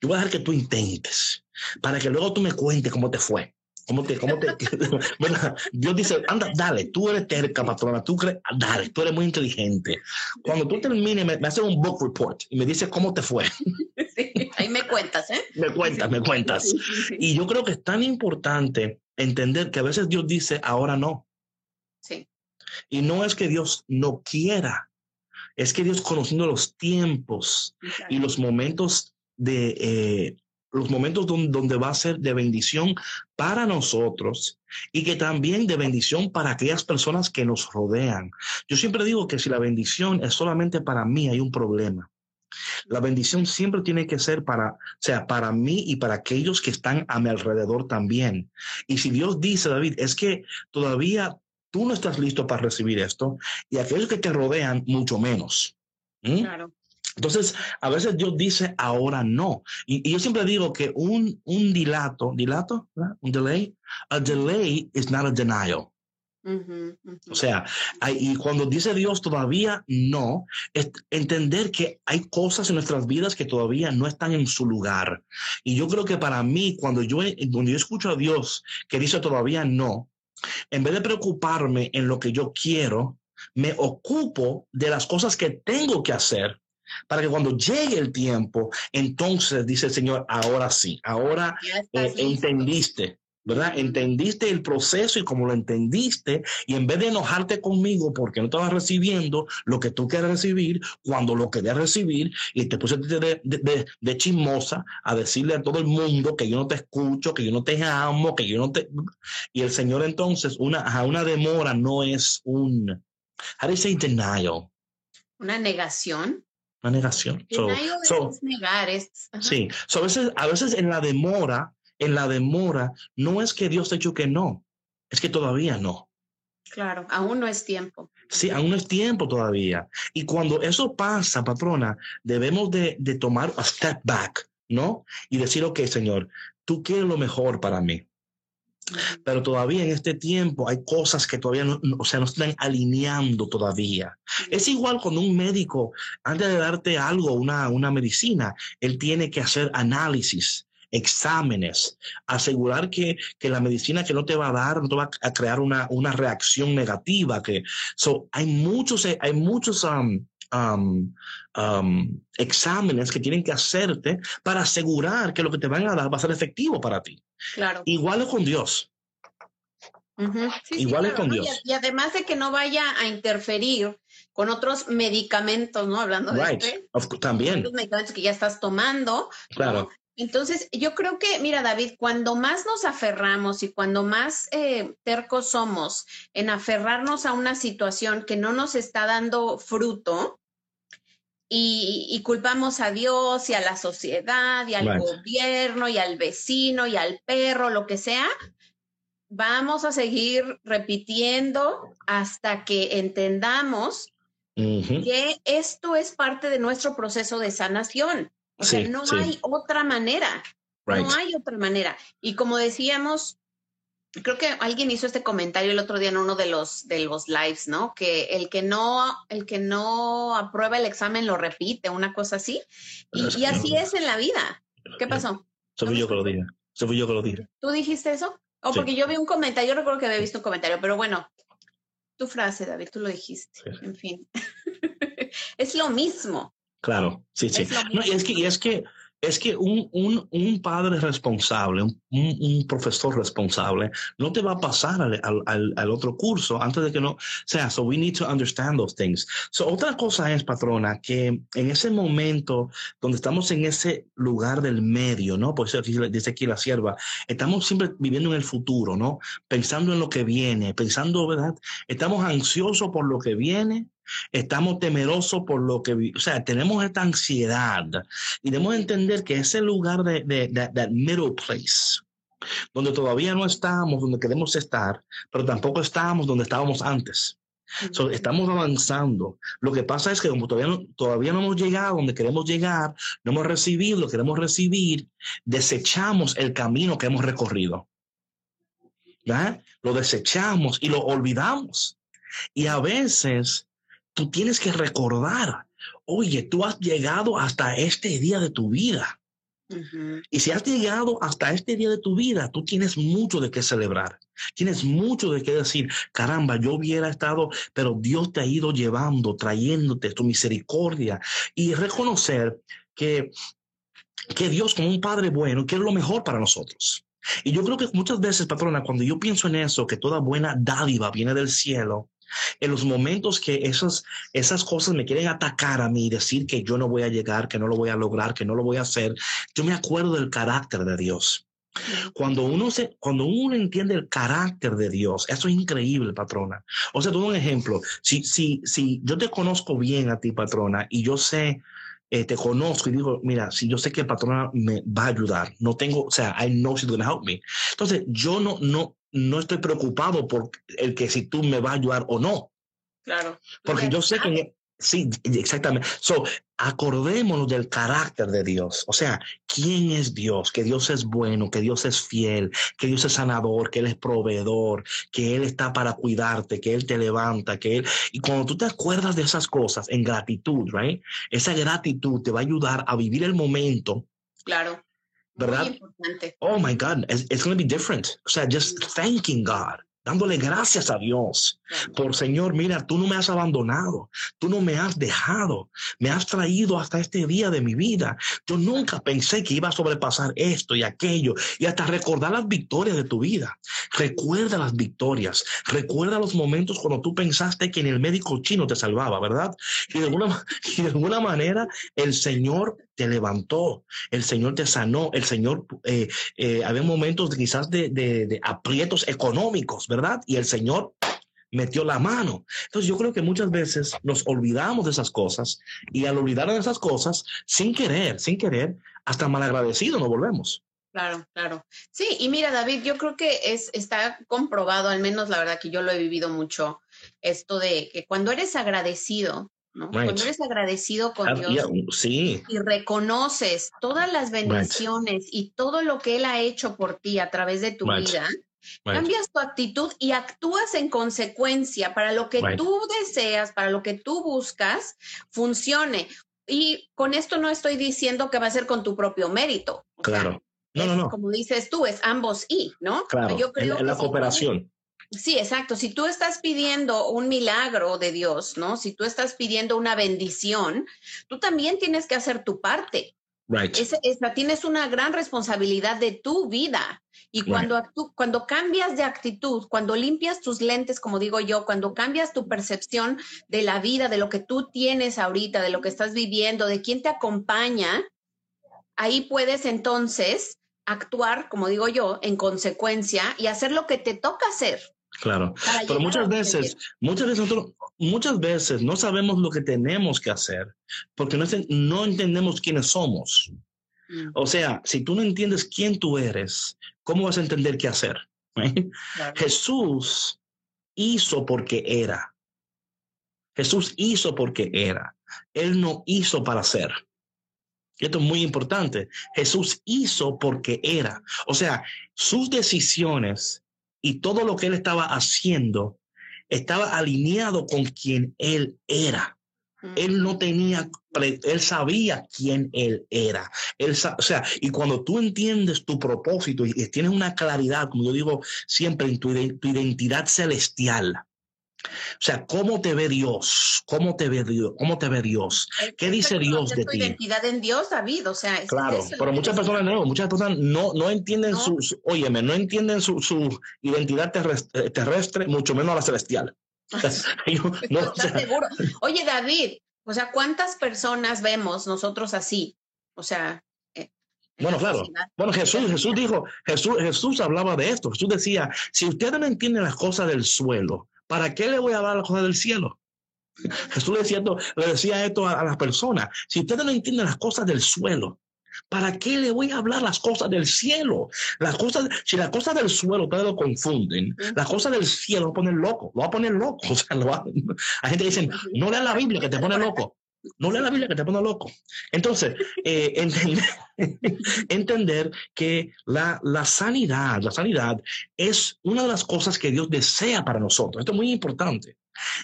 yo voy a dejar que tú intentes, para que luego tú me cuentes cómo te fue. ¿Cómo te, cómo te, bueno, Dios dice, anda, dale, tú eres terca, patrona, tú crees, dale, tú eres muy inteligente. Cuando tú termines, me, haces un book report y me dices cómo te fue. Sí, ahí me cuentas, ¿eh? Me cuentas, me cuentas. Y yo creo que es tan importante entender que a veces Dios dice, ahora no. Sí. Y no es que Dios no quiera, es que Dios conociendo los tiempos y los momentos de, eh, los momentos donde, va a ser de bendición para nosotros y que también de bendición para aquellas personas que nos rodean. Yo siempre digo que si la bendición es solamente para mí, hay un problema. La bendición siempre tiene que ser para, o sea, para mí y para aquellos que están a mi alrededor también. Y si Dios dice, David, es que todavía tú no estás listo para recibir esto y aquellos que te rodean, mucho menos. Claro. Entonces, a veces Dios dice ahora no. Y, yo siempre digo que un, un dilato, dilato, un delay, a delay is not a denial. O sea, y cuando dice Dios todavía no, es entender que hay cosas en nuestras vidas que todavía no están en su lugar. Y yo creo que para mí, cuando yo, cuando yo escucho a Dios que dice todavía no, en vez de preocuparme en lo que yo quiero, me ocupo de las cosas que tengo que hacer para que cuando llegue el tiempo, entonces dice el Señor, ahora sí, ahora eh, entendiste, ¿verdad? Entendiste el proceso y como lo entendiste, y en vez de enojarte conmigo porque no estabas recibiendo lo que tú quieres recibir, cuando lo querías recibir, y te pusiste de, de, chismosa a decirle a todo el mundo que yo no te escucho, que yo no te amo, que yo no te... Y el Señor entonces, una, una demora no es un... How do you say denial? Una negación una negación. negar, sí, a, veces, a veces en la demora, en la demora, no es que Dios te ha dicho que no, es que todavía no. Claro, aún no es tiempo. Sí, aún no es tiempo todavía. Y cuando eso pasa, patrona, debemos de, de tomar a step back, ¿no? Y decir, ok, Señor, tú quieres lo mejor para mí. Pero todavía en este tiempo hay cosas que todavía no, o sea, no están alineando todavía. Es igual con un médico, antes de darte algo, una, una medicina, él tiene que hacer análisis, exámenes, asegurar que, que, la medicina que no te va a dar no te va a crear una, una reacción negativa. Que, so, hay muchos, hay muchos um, um, um, exámenes que tienen que hacerte para asegurar que lo que te van a dar va a ser efectivo para ti. Claro. Igual es con Dios. Igual es con Dios. Y, además de que no vaya a interferir con otros medicamentos, ¿no? Hablando de este, también. Los medicamentos que ya estás tomando. Claro. Entonces, yo creo que, mira, David, cuando más nos aferramos y cuando más eh, tercos somos en aferrarnos a una situación que no nos está dando fruto, y, culpamos a Dios y a la sociedad y al gobierno y al vecino y al perro, lo que sea, vamos a seguir repitiendo hasta que entendamos que esto es parte de nuestro proceso de sanación. O sea, no hay otra manera. No hay otra manera. Y como decíamos, creo que alguien hizo este comentario el otro día en uno de los de los lives, ¿no? Que el que no el que no aprueba el examen lo repite, una cosa así. Y, así es en la vida. ¿Qué pasó? Eso fui yo que lo dije. Eso fui yo que lo dije. ¿Tú dijiste eso? O oh, porque yo vi un comentario, yo recuerdo que había visto un comentario, pero bueno, tu frase, David, tú lo dijiste. En fin. es lo mismo. Claro, sí, sí. No, y es que, y es que es que un, un, un padre responsable, un, un, profesor responsable, no te va a pasar al, al, al, otro curso antes de que no. O sea, so we need to understand those things. So, otra cosa es, patrona, que en ese momento donde estamos en ese lugar del medio, ¿no? Por eso dice aquí la sierva, estamos siempre viviendo en el futuro, ¿no? Pensando en lo que viene, pensando, ¿verdad? Estamos ansiosos por lo que viene Estamos temerosos por lo que, o sea, tenemos esta ansiedad y debemos entender que ese lugar de, de, that middle place, donde todavía no estamos donde queremos estar, pero tampoco estamos donde estábamos antes. estamos avanzando. Lo que pasa es que como todavía no, todavía no hemos llegado donde queremos llegar, no hemos recibido lo que queremos recibir, desechamos el camino que hemos recorrido. Lo desechamos y lo olvidamos. Y a veces tú tienes que recordar, oye, tú has llegado hasta este día de tu vida. Y si has llegado hasta este día de tu vida, tú tienes mucho de qué celebrar. Tienes mucho de qué decir, caramba, yo hubiera estado, pero Dios te ha ido llevando, trayéndote tu misericordia y reconocer que, que Dios como un Padre bueno quiere lo mejor para nosotros. Y yo creo que muchas veces, patrona, cuando yo pienso en eso, que toda buena dádiva viene del cielo, en los momentos que esas, esas cosas me quieren atacar a mí, decir que yo no voy a llegar, que no lo voy a lograr, que no lo voy a hacer, yo me acuerdo del carácter de Dios. Cuando uno, se, cuando uno entiende el carácter de Dios, eso es increíble, patrona. O sea, todo un ejemplo. Si, si, si yo te conozco bien a ti, patrona, y yo sé, eh, te conozco y digo, mira, si yo sé que patrona me va a ayudar, no tengo, o sea, I know she's going to help me. Entonces, yo no, no, no estoy preocupado por el que si tú me vas a ayudar o no. Claro. Porque yo sé que sí, exactamente. So, acordémonos del carácter de Dios. O sea, ¿quién es Dios? Que Dios es bueno, que Dios es fiel, que Dios es sanador, que Él es proveedor, que Él está para cuidarte, que Él te levanta, que Él... Y cuando tú te acuerdas de esas cosas en gratitud, right? Esa gratitud te va a ayudar a vivir el momento. Claro ¿verdad? Oh my God, it's, it's going to be different. O sea, just thanking God dándole gracias a Dios por Señor, mira, tú no me has abandonado, tú no me has dejado, me has traído hasta este día de mi vida. Yo nunca pensé que iba a sobrepasar esto y aquello y hasta recordar las victorias de tu vida. Recuerda las victorias, recuerda los momentos cuando tú pensaste que en el médico chino te salvaba, ¿verdad? Y de alguna, y de alguna manera el Señor te levantó, el Señor te sanó, el Señor, eh, eh, había momentos quizás de, aprietos económicos, ¿verdad? Y el Señor metió la mano. Entonces yo creo que muchas veces nos olvidamos de esas cosas y al olvidar esas cosas, sin querer, sin querer, hasta malagradecido nos volvemos. Claro, claro. Sí, y mira, David, yo creo que es, está comprobado, al menos la verdad que yo lo he vivido mucho, esto de que cuando eres agradecido, cuando eres agradecido con Dios sí. y reconoces todas las bendiciones y todo lo que Él ha hecho por ti a través de tu vida, cambias tu actitud y actúas en consecuencia para lo que tú deseas, para lo que tú buscas, funcione. Y con esto no estoy diciendo que va a ser con tu propio mérito. claro. no, no, no. Como dices tú, es ambos y, ¿no? Claro. Yo creo en, la cooperación. Sí, exacto. Si tú estás pidiendo un milagro de Dios, ¿no? Si tú estás pidiendo una bendición, tú también tienes que hacer tu parte. Right. esa, tienes una gran responsabilidad de tu vida. Y cuando, cuando cambias de actitud, cuando limpias tus lentes, como digo yo, cuando cambias tu percepción de la vida, de lo que tú tienes ahorita, de lo que estás viviendo, de quién te acompaña, ahí puedes entonces actuar, como digo yo, en consecuencia y hacer lo que te toca hacer. Claro, pero muchas veces, muchas veces nosotros, muchas veces no sabemos lo que tenemos que hacer porque no, no entendemos quiénes somos. Mm. O sea, si tú no entiendes quién tú eres, ¿cómo vas a entender qué hacer? Jesús hizo porque era. Jesús hizo porque era. Él no hizo para ser. esto es muy importante. Jesús hizo porque era. O sea, sus decisiones y todo lo que él estaba haciendo estaba alineado con quien él era. Él no tenía, él sabía quién él era. Él, o sea, y cuando tú entiendes tu propósito y, tienes una claridad, como yo digo siempre, en tu, tu identidad celestial, O sea, ¿cómo te ve Dios? ¿Cómo te ve Dios? ¿Cómo te ve Dios? ¿Qué dice Dios de ti? identidad en Dios, David, o sea, claro, pero muchas personas no, muchas personas no, no entienden Su, óyeme, no entienden su, su identidad terrestre, terrestre, mucho menos la celestial. no, seguro? Oye, David, o sea, ¿cuántas personas vemos nosotros así? O sea, eh, bueno, claro. Bueno, Jesús, Jesús dijo, Jesús, Jesús hablaba de esto. Jesús decía, si ustedes no entienden las cosas del suelo, ¿para qué le voy a dar las cosas del cielo? Jesús le decía, le decía esto a, las personas. Si ustedes no entienden las cosas del suelo, ¿para qué le voy a hablar las cosas del cielo? Las cosas, si las cosas del suelo ustedes lo confunden, las cosas del cielo lo ponen loco, lo va a poner loco. O sea, lo va, la gente dice, no lea la Biblia que te pone loco. No lea la Biblia que te pone loco. Entonces, eh, entender, entender, que la, la, sanidad, la sanidad es una de las cosas que Dios desea para nosotros. Esto es muy importante.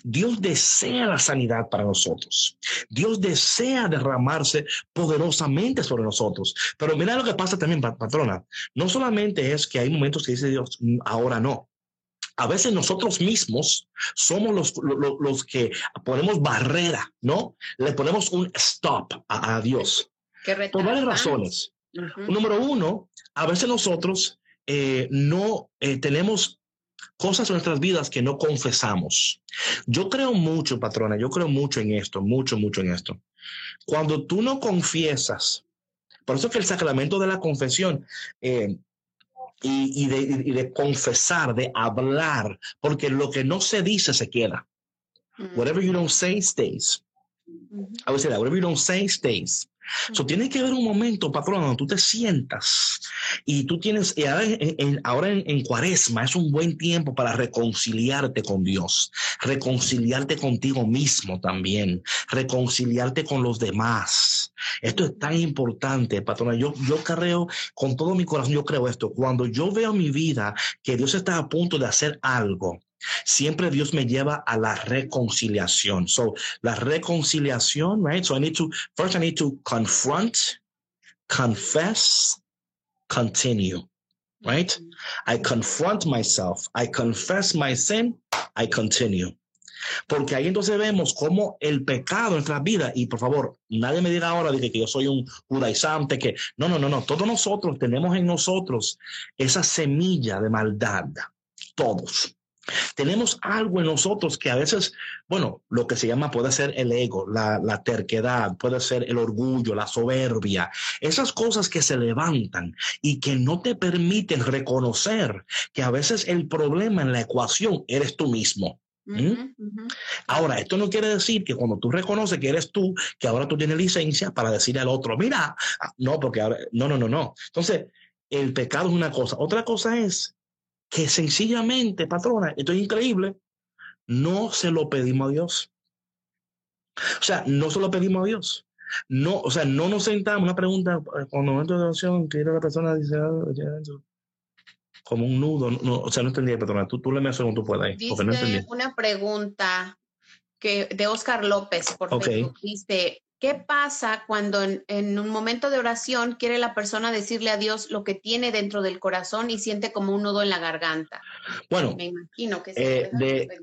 Dios desea la sanidad para nosotros. Dios desea derramarse poderosamente sobre nosotros. Pero mira lo que pasa también, patrona. No solamente es que hay momentos que dice Dios, mm, ahora no. A veces nosotros mismos somos los, los, que ponemos barrera, ¿no? Le ponemos un stop a, Dios. Por varias razones. Número uno, a veces nosotros eh, no eh, tenemos cosas en nuestras vidas que no confesamos. Yo creo mucho, patrona, yo creo mucho en esto, mucho, mucho en esto. Cuando tú no confiesas, por eso que el sacramento de la confesión eh, y, de, confesar, de hablar, porque lo que no se dice se queda. Whatever you don't say stays. I would say that. Whatever you don't say stays. So, tiene que haber un momento, patrón, donde tú te sientas y tú tienes, y ahora, en, cuaresma es un buen tiempo para reconciliarte con Dios, reconciliarte contigo mismo también, reconciliarte con los demás. Esto es tan importante, patrona. Yo, yo creo, con todo mi corazón, yo creo esto. Cuando yo veo mi vida que Dios está a punto de hacer algo, Siempre Dios me lleva a la reconciliación. So, la reconciliación, right? So I need to, first I need to confront, confess, continue, right? I confront myself, I confess my sin, I continue. Porque ahí entonces vemos cómo el pecado en nuestra vida, y por favor, nadie me diga ahora que yo soy un judaizante, que no, no, no, no, todos nosotros tenemos en nosotros esa semilla de maldad, todos. Tenemos algo en nosotros que a veces, bueno, lo que se llama puede ser el ego, la, la, terquedad, puede ser el orgullo, la soberbia, esas cosas que se levantan y que no te permiten reconocer que a veces el problema en la ecuación eres tú mismo. Ahora, esto no quiere decir que cuando tú reconoces que eres tú, que ahora tú tienes licencia para decirle al otro, mira, ah, no, porque ahora, no, no, no, no. Entonces, el pecado es una cosa. Otra cosa es que sencillamente, patrona, esto es increíble, no se lo pedimos a Dios. O sea, no se lo pedimos a Dios. No, o sea, no nos sentamos, una pregunta, eh, cuando momento de oración, que la persona dice, como un nudo, no, o sea, no entendía, patrona, tú, tú le me como tú puedas, porque no entendí. Una pregunta que de Oscar López, por okay. dice, ¿Qué pasa cuando en, un momento de oración quiere la persona decirle a Dios lo que tiene dentro del corazón y siente como un nudo en la garganta? Bueno, me imagino que eh,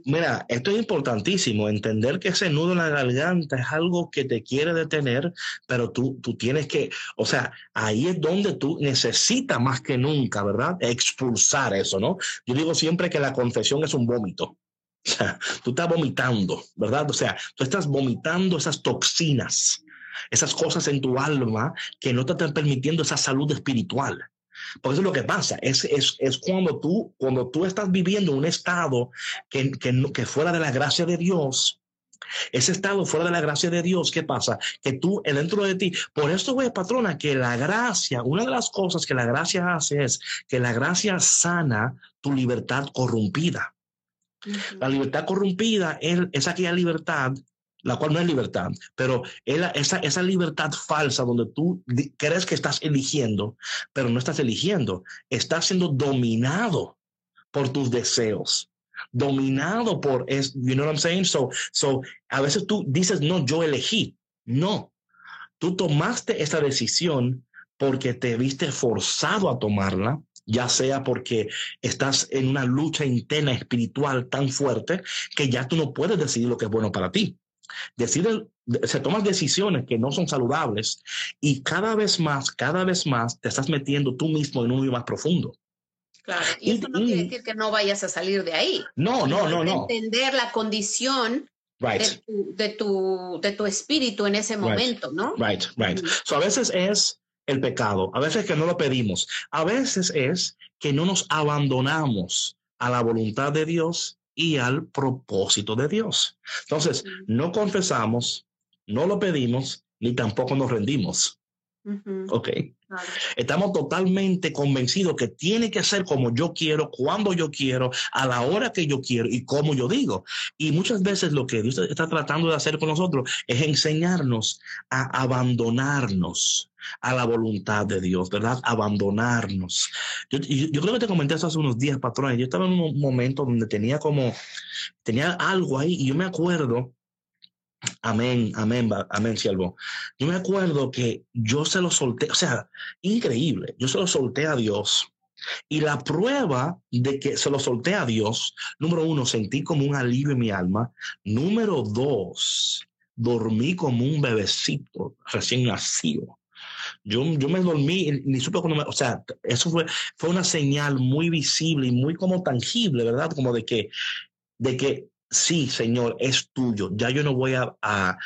mira, esto es importantísimo, entender que ese nudo en la garganta es algo que te quiere detener, pero tú, tú tienes que, o sea, ahí es donde tú necesitas más que nunca, ¿verdad? Expulsar eso, ¿no? Yo digo siempre que la confesión es un vómito. O sea, tú estás vomitando, ¿verdad? O sea, tú estás vomitando esas toxinas, esas cosas en tu alma que no te están permitiendo esa salud espiritual. Porque eso es lo que pasa, es, es, es cuando, tú, cuando tú estás viviendo un estado que, que, que fuera de la gracia de Dios, ese estado fuera de la gracia de Dios, ¿qué pasa? Que tú, dentro de ti, por esto, güey, patrona, que la gracia, una de las cosas que la gracia hace es que la gracia sana tu libertad corrompida. La libertad corrompida es, aquella libertad la cual no es libertad, pero esa, esa libertad falsa donde tú crees que estás eligiendo, pero no estás eligiendo, estás siendo dominado por tus deseos, dominado por, es, you know what I'm saying? So, so, a veces tú dices, no, yo elegí, no, tú tomaste esa decisión porque te viste forzado a tomarla ya sea porque estás en una lucha interna espiritual tan fuerte que ya tú no puedes decidir lo que es bueno para ti. Decide, se toman decisiones que no son saludables y cada vez más, cada vez más te estás metiendo tú mismo en un hoyo más profundo. Claro, y, eso no quiere decir que no vayas a salir de ahí. No, no, no, no. Entender la condición de, tu, de, tu, espíritu en ese momento, ¿no? Right, right. So a veces es el pecado, a veces que no lo pedimos, a veces es que no nos abandonamos a la voluntad de Dios y al propósito de Dios. Entonces, no confesamos, no lo pedimos, ni tampoco nos rendimos. Ok. Estamos totalmente convencidos que tiene que ser como yo quiero, cuando yo quiero, a la hora que yo quiero y como yo digo. Y muchas veces lo que Dios está tratando de hacer con nosotros es enseñarnos a abandonarnos a la voluntad de Dios, ¿verdad? Abandonarnos. Yo, yo, creo que te comenté eso hace unos días, patrones. Yo estaba en un momento donde tenía como, tenía algo ahí y yo me acuerdo Amén, amén, amén, siervo. Yo me acuerdo que yo se lo solté, o sea, increíble, yo se lo solté a Dios. Y la prueba de que se lo solté a Dios, número uno, sentí como un alivio en mi alma. Número dos, dormí como un bebecito recién nacido. Yo, yo me dormí, ni supe cuando me, o sea, eso fue, fue una señal muy visible y muy como tangible, ¿verdad? Como de que, de que sí, Señor, es tuyo. Ya yo no voy a,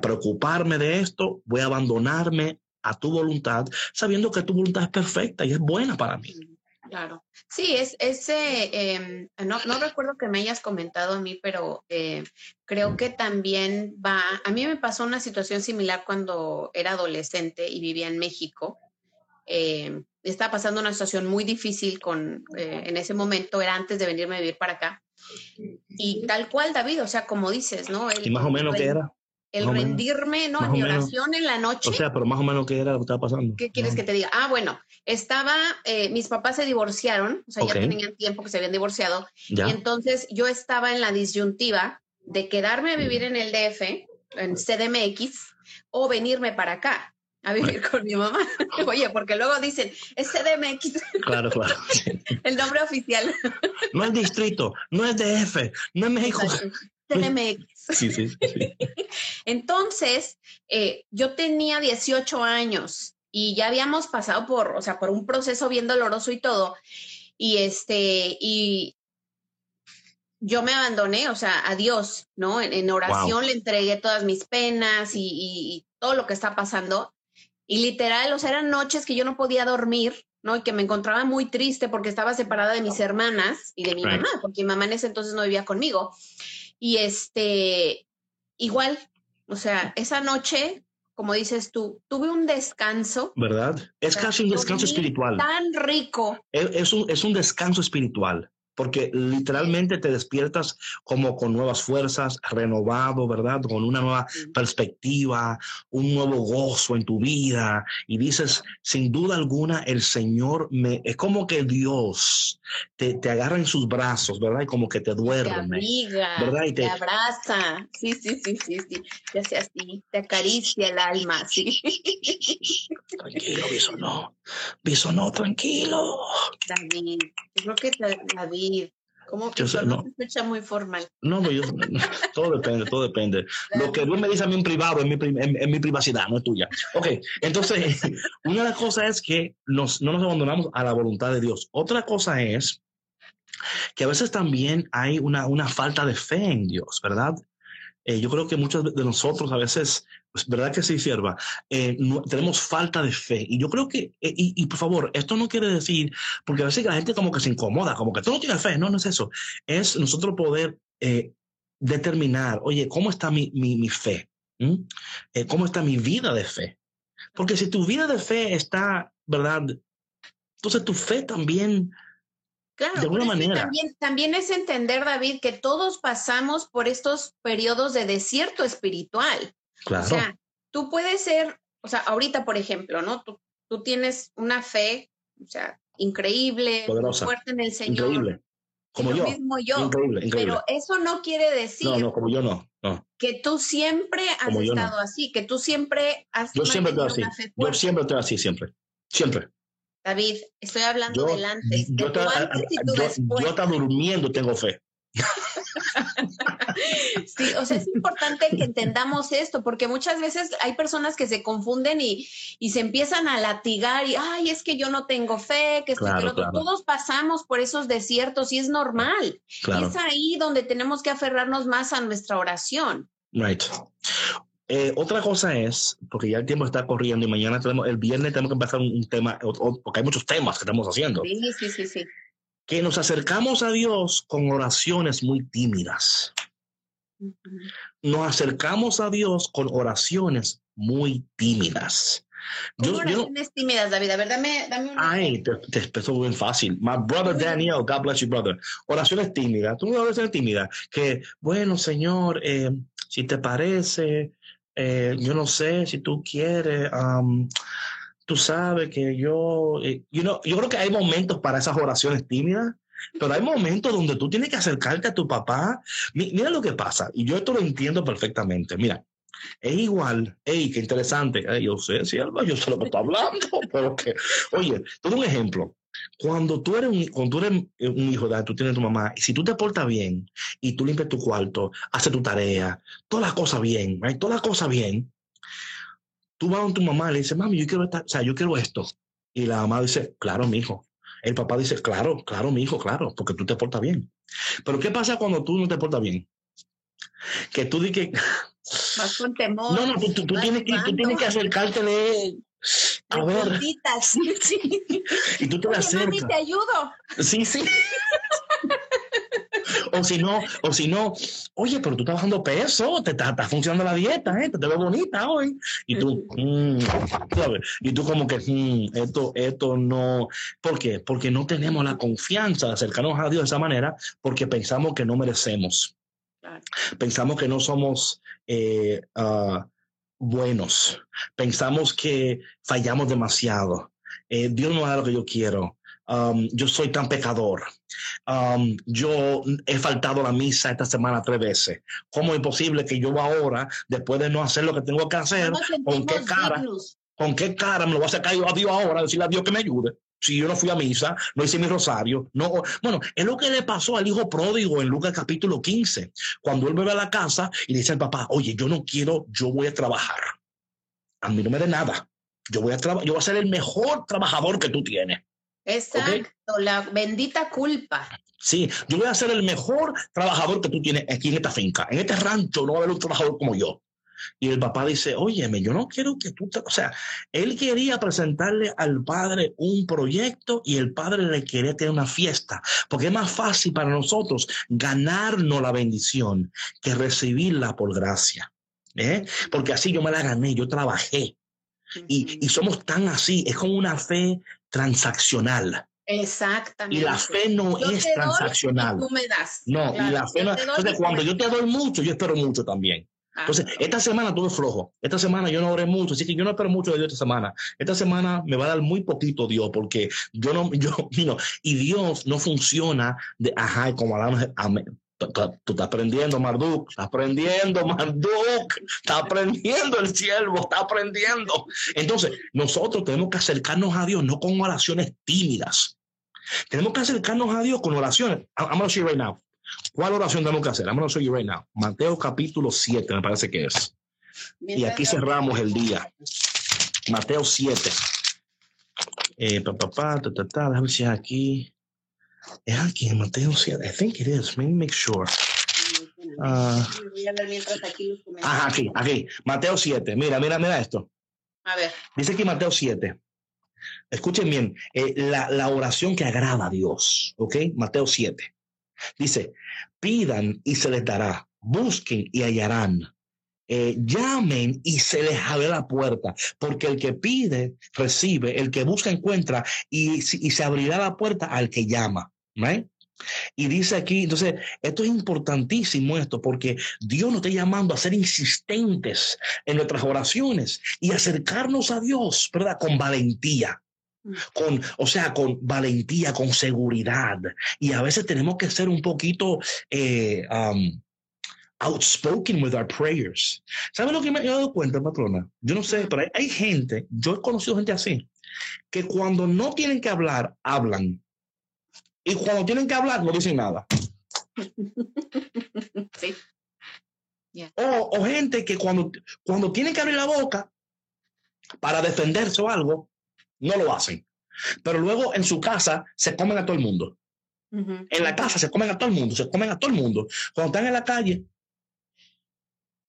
preocuparme de esto, voy a abandonarme a tu voluntad, sabiendo que tu voluntad es perfecta y es buena para mí. Claro. Sí, es ese, em, no, no, recuerdo que me hayas comentado a mí, pero eh, creo que también va, a mí me pasó una situación similar cuando era adolescente y vivía en México. Eh, estaba pasando una situación muy difícil con, eh, en ese momento, era antes de venirme a vivir para acá. Y tal cual, David, o sea, como dices, ¿no? El, ¿Y más o menos qué era? El rendirme, ¿no? En mi oración en la noche. O sea, pero más o menos qué era lo que estaba pasando. ¿Qué quieres que te diga? Ah, bueno, estaba, eh, mis papás se divorciaron, o sea, ya tenían tiempo que se habían divorciado. Y entonces yo estaba en la disyuntiva de quedarme a vivir en el DF, en CDMX, o venirme para acá a vivir con mi mamá. Oye, porque luego dicen, es CDMX. Claro, claro. El nombre oficial. No es distrito, no es DF, no es México. CDMX. Sí, sí, sí. Entonces, eh, yo tenía 18 años y ya habíamos pasado por, o sea, por un proceso bien doloroso y todo. Y este, y yo me abandoné, o sea, a Dios, ¿no? En, oración le entregué todas mis penas y, y, todo lo que está pasando. Y literal, o sea, eran noches que yo no podía dormir, ¿no? Y que me encontraba muy triste porque estaba separada de mis hermanas y de mi mamá, porque mi mamá en ese entonces no vivía conmigo. Y este, igual, o sea, esa noche, como dices tú, tuve un descanso. ¿Verdad? Es casi un descanso espiritual. Tan rico. Es, un, es un descanso espiritual porque literalmente te despiertas como con nuevas fuerzas, renovado, ¿verdad? Con una nueva perspectiva, un nuevo gozo en tu vida y dices, sin duda alguna, el Señor me, es como que Dios te, te agarra en sus brazos, ¿verdad? Y como que te duerme. Te ¿verdad? Y te, abraza, sí, sí, sí, sí, sí, ya sea así, te acaricia el alma, sí. Tranquilo, Viso, no, Viso, no, tranquilo. David, yo creo que David ¿Cómo que no. se escucha muy formal? No, pues todo depende, todo depende. Lo que Dios me dice a mí en privado es mi, en, mi privacidad, no es tuya. Ok, entonces, una de las cosas es que nos, no nos abandonamos a la voluntad de Dios. Otra cosa es que a veces también hay una, una falta de fe en Dios, ¿verdad? Eh, yo creo que muchos de nosotros a veces, pues, ¿verdad que sí, sierva? Eh, tenemos falta de fe. Y yo creo que, eh, y, por favor, esto no quiere decir, porque a veces la gente como que se incomoda, como que tú no tienes fe. No, no es eso. Es nosotros poder determinar, oye, ¿cómo está mi, mi, fe? ¿Mm? ¿Cómo está mi vida de fe? Porque si tu vida de fe está, ¿verdad? Entonces tu fe también Claro, de alguna manera. También, es entender, David, que todos pasamos por estos periodos de desierto espiritual. Claro. O sea, tú puedes ser, o sea, ahorita, por ejemplo, ¿no? Tú, tú tienes una fe, o sea, increíble, fuerte en el Señor. Increíble. Como yo. Mismo yo. Increíble, increíble. Pero eso no quiere decir. No, no, como yo no. no. Que tú siempre has estado así, que tú siempre has. Yo siempre estoy así. Yo siempre estoy así, siempre. Siempre. David, estoy hablando Yo, del antes. de yo, ta- antes y tu yo- después. yo hasta durmiendo tengo fe. Sí, o sea, es importante que entendamos esto, porque muchas veces hay personas que se confunden y, y se empiezan a latigar y, ay, es que yo no tengo fe, que Claro, otro". claro. Todos pasamos por esos desiertos y es normal. Y Claro. es ahí donde tenemos que aferrarnos más a nuestra oración. Right. Eh, otra cosa es, porque ya el tiempo está corriendo y mañana tenemos, el viernes tenemos que empezar un, un tema, o- o- porque hay muchos temas que estamos haciendo, Sí, sí, sí, sí. que nos acercamos a Dios con oraciones muy tímidas. Nos acercamos a Dios con oraciones muy tímidas. ¿Cómo Yo, yo oraciones tímidas, David? A ver, dame, dame un Ay, te, te empezó bien fácil. My brother Daniel, God bless you, brother. Oraciones tímidas. Tú no oraciones tímidas. Que, bueno, Señor, eh, si te parece, eh, yo no sé si tú quieres, um, tú sabes que yo, eh, you yo creo que hay momentos para esas oraciones tímidas. Pero hay momentos donde tú tienes que acercarte a tu papá. Mi- mira lo que pasa, y yo esto lo entiendo perfectamente. Mira, es igual, hey, qué interesante. Yo sé, si algo, yo sé lo que estoy hablando, pero que, oye, te doy un ejemplo. Cuando tú eres un, cuando tú eres eh, un hijo de tú tienes tu mamá, y si tú te portas bien y tú limpias tu cuarto, haces tu tarea, todas las cosas bien, todas las cosas bien, tú vas a tu mamá y le dices, mami, yo quiero esta- o sea, yo quiero esto. Y la mamá dice, claro, mi hijo. El papá dice, claro, claro, mi hijo, claro, porque tú te portas bien. Pero ¿qué pasa cuando tú no te portas bien? Que tú dices que Vas con temor. no, no, tú, tú- tú vas tienes que, tú tienes que acercártele a ver. Sí. y tú te Oye, mami, acercas. te ayudo. Sí, sí. o si no, o si no, oye, pero tú estás bajando peso, te está, funcionando la dieta, ¿eh? te, te ves bonita hoy. Y tú, mm, ¿sabes? Y tú como que, mm, esto, esto no. ¿Por qué? Porque no tenemos la confianza de acercarnos a Dios de esa manera porque pensamos que no merecemos. Pensamos que no somos eh, ah, buenos. Pensamos que fallamos demasiado. Eh, Dios no da lo que yo quiero. Um, yo soy tan pecador. Um, yo he faltado la misa esta semana tres veces. ¿Cómo es posible que yo ahora, después de no hacer lo que tengo que hacer, ¿con qué cara? dignos. ¿Con qué cara me lo voy a sacar yo a Dios ahora? Decirle a Dios que me ayude. Si yo no fui a misa, no hice mi rosario, no. Bueno, es lo que le pasó al hijo pródigo en Lucas capítulo 15, cuando él vuelve a la casa y le dice al papá, oye, yo no quiero, yo voy a trabajar. A mí no me dé nada. Yo voy a trabajar, yo voy a ser el mejor trabajador que tú tienes. Exacto, la bendita culpa. Sí, yo voy a ser el mejor trabajador que tú tienes aquí en esta finca. En este rancho no va a haber un trabajador como yo. Y el papá dice, óyeme, yo no quiero que tú, te-". o sea, él quería presentarle al padre un proyecto y el padre le quería tener una fiesta, porque es más fácil para nosotros ganarnos la bendición que recibirla por gracia. ¿eh? Porque así yo me la gané, yo trabajé. Y, y somos tan así, es como una fe transaccional. Exactamente. Y la fe no Yo es doy transaccional. tú me das. No, Claro, y la fe no. Entonces, cuando yo te doy mucho, yo espero mucho también. Entonces, esta semana tuve flojo. Esta semana yo no oré mucho, así que yo no espero mucho de Dios esta semana. Esta semana me va a dar muy poquito Dios, porque yo no, yo, you know, y Dios no funciona de, ajá, como hablamos, amén. Tú, estás aprendiendo, Marduk, estás aprendiendo, Marduk, está aprendiendo el siervo, está aprendiendo. Entonces, nosotros tenemos que acercarnos a Dios, no con oraciones tímidas. Tenemos que acercarnos a Dios con oraciones. I'm I'm gonna show you right now. ¿Cuál oración tenemos que hacer? I'm gonna show you right now. Mateo capítulo 7, me parece que es. Y aquí cerramos el día. Mateo 7. Eh, pa, pa, pa, ta, ta, ta, déjame ver si es aquí. Es aquí en Mateo 7. I think it is. Let me make sure. Comentarios. Ajá, aquí, aquí. Mateo 7. Mira, mira, mira esto. A ver. Dice aquí Mateo 7. Escuchen bien, eh, la, la oración que agrada a Dios, ¿ok? Mateo 7. Dice, pidan y se les dará, busquen y hallarán, Eh, llamen y se les abre la puerta, porque el que pide, recibe, el que busca, encuentra, y, y se abrirá la puerta al que llama. Y dice aquí, entonces, esto es importantísimo esto, porque Dios nos está llamando a ser insistentes en nuestras oraciones y acercarnos a Dios, ¿verdad? Con valentía. Con, o sea, con valentía, con seguridad. Y a veces tenemos que ser un poquito eh, um, outspoken with our prayers. ¿Sabes lo que me he dado cuenta, patrona? Yo no sé, pero hay, hay gente, yo he conocido gente así, que cuando no tienen que hablar, hablan. Y cuando tienen que hablar, no dicen nada. Sí. O, o gente que cuando, cuando tienen que abrir la boca para defenderse o algo, no lo hacen. Pero luego en su casa se comen a todo el mundo. En la casa se comen a todo el mundo, se comen a todo el mundo. Cuando están en la calle,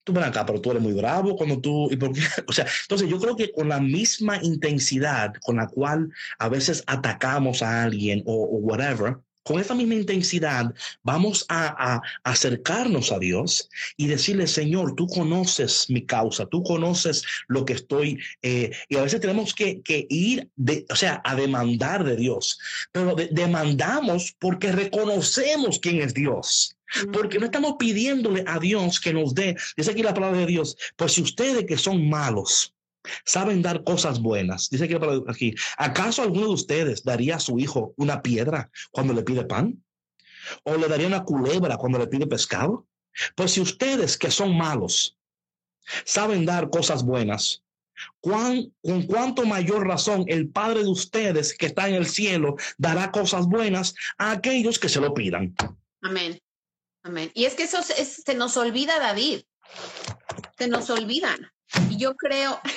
tú ven acá, pero tú eres muy bravo cuando tú, ¿y por qué? O sea, entonces yo creo que con la misma intensidad con la cual a veces atacamos a alguien o, o whatever, con esa misma intensidad vamos a, a acercarnos a Dios y decirle, Señor, tú conoces mi causa, tú conoces lo que estoy, eh, y a veces tenemos que, que ir, de, o sea, a demandar de Dios, pero de- demandamos porque reconocemos quién es Dios. Porque no estamos pidiéndole a Dios que nos dé, dice aquí la palabra de Dios, pues si ustedes que son malos saben dar cosas buenas, dice palabra aquí, ¿acaso alguno de ustedes daría a su hijo una piedra cuando le pide pan? ¿O le daría una culebra cuando le pide pescado? Pues si ustedes que son malos saben dar cosas buenas, ¿cuán, con cuánto mayor razón el Padre de ustedes que está en el cielo dará cosas buenas a aquellos que se lo pidan? Amén. Amén. Y es que eso es- se nos olvida, David. Se nos olvidan. Y yo creo.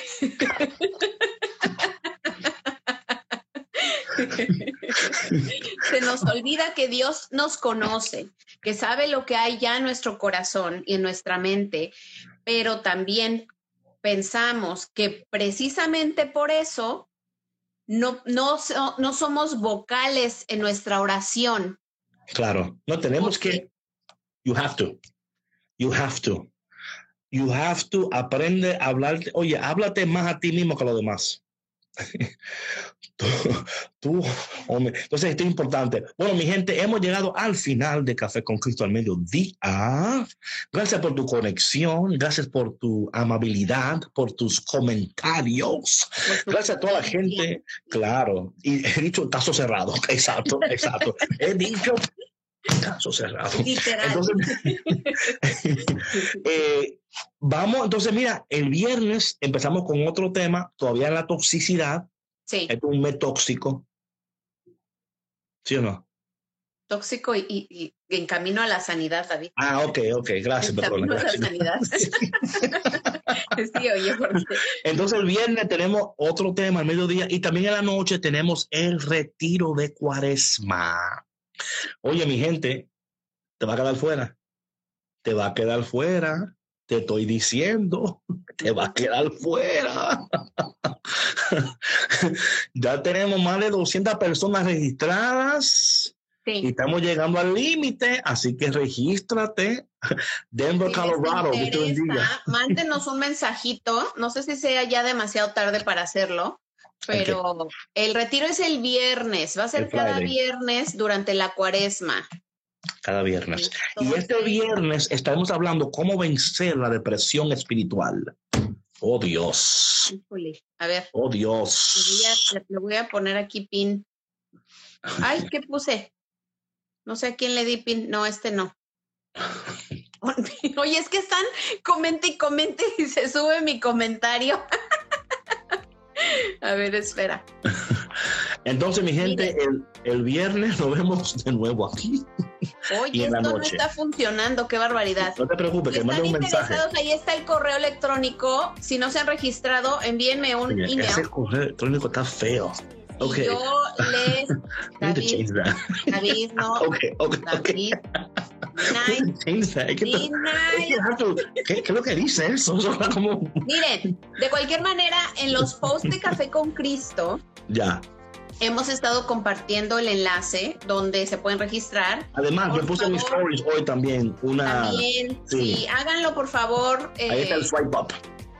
se nos olvida que Dios nos conoce, que sabe lo que hay ya en nuestro corazón y en nuestra mente, pero también pensamos que precisamente por eso no, no, no somos vocales en nuestra oración. Claro, no tenemos que. You have to. You have to. You have to aprende a hablar. Oye, háblate más a ti mismo que a los demás. tú, tú, hombre. Entonces, esto es importante. Bueno, mi gente, hemos llegado al final de Café con Cristo al mediodía. Gracias por tu conexión, gracias por tu amabilidad, por tus comentarios. Gracias a toda la gente, claro. Y he dicho caso cerrado. Exacto, exacto. He dicho caso cerrado. Literal. Entonces, eh, vamos, entonces, mira, el viernes empezamos con otro tema, todavía la toxicidad. sí, Es un mes tóxico. ¿Sí o no? tóxico y, y- y en camino a la sanidad, David. Ah, ok, ok, gracias, En perdona. camino a la gracias. sanidad. sí, oye, porque Entonces el viernes tenemos otro tema al mediodía y también en la noche tenemos el retiro de cuaresma. Oye, mi gente, te va a quedar fuera. Te va a quedar fuera. Te estoy diciendo, te va a quedar fuera. ya tenemos más de 200 personas registradas y estamos llegando al límite, así que regístrate. Denver, Si Colorado. Te bendiga. mándenos un mensajito. No sé si sea ya demasiado tarde para hacerlo, pero el retiro es el viernes. Va a ser El cada viernes durante la cuaresma. Cada viernes. Y este viernes estaremos hablando cómo vencer la depresión espiritual. Oh Dios, híjole, A ver, oh le voy, Dios. a, le voy a poner aquí pin. Ay, ¿qué puse? No sé a quién le di pin. No, este no. Oye, es que están comente y comente y se sube mi comentario. A ver, espera. Entonces, mi gente, el, el viernes nos vemos de nuevo aquí. Y Oye, la esto no está funcionando, qué barbaridad. No te preocupes, Si que mande un mensaje. ahí está el correo electrónico. Si no se han registrado, envíenme un Oye, email. ese correo electrónico está feo. Y Ok. yo les. I need to David, change that. David, no. Ok, ok, ok. David. ¿Qué, ¿Qué es lo que dice eso? Como... Miren, de cualquier manera, en los posts de Café con Cristo Ya. hemos estado compartiendo el enlace donde se pueden registrar. Además, Por me puse mis stories hoy también una... También, sí. sí, háganlo por favor Ahí eh, está el swipe up.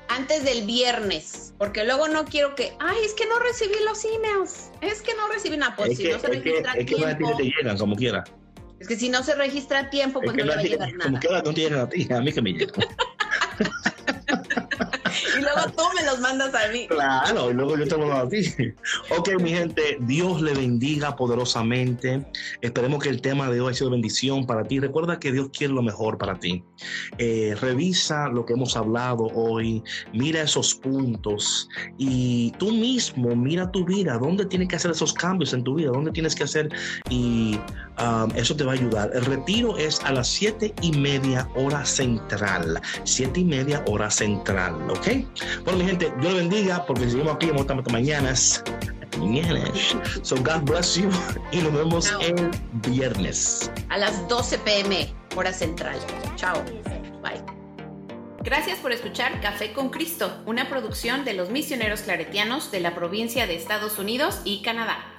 Antes del viernes, porque luego no quiero que, ay, es que no recibí los emails, es que no recibí una pues Es si que, no se es que, registra a es que a ti tiempo, te llegan como quiera. es que si no se registra a tiempo, Es pues que no le va a llegar como nada. quiera no te llegan a ti, a mí que me llegan. Y luego tú me los mandas a mí. Claro, y luego yo te lo mando a ti. Ok, mi gente, Dios le bendiga poderosamente. Esperemos que el tema de hoy haya sido bendición para ti. Recuerda que Dios quiere lo mejor para ti. Eh, revisa lo que hemos hablado hoy, mira esos puntos y tú mismo mira tu vida, dónde tienes que hacer esos cambios en tu vida, dónde tienes que hacer y um, eso te va a ayudar. El retiro es a las siete y media hora central, siete y media hora central, ¿ok? Bueno, mi gente, Dios le bendiga porque seguimos aquí, vamos a estar mañanas. So God bless you y nos vemos el viernes. A las 12 pm, hora central. Chao. Bye. Gracias por escuchar Café con Cristo, una producción de los misioneros claretianos de la provincia de Estados Unidos y Canadá.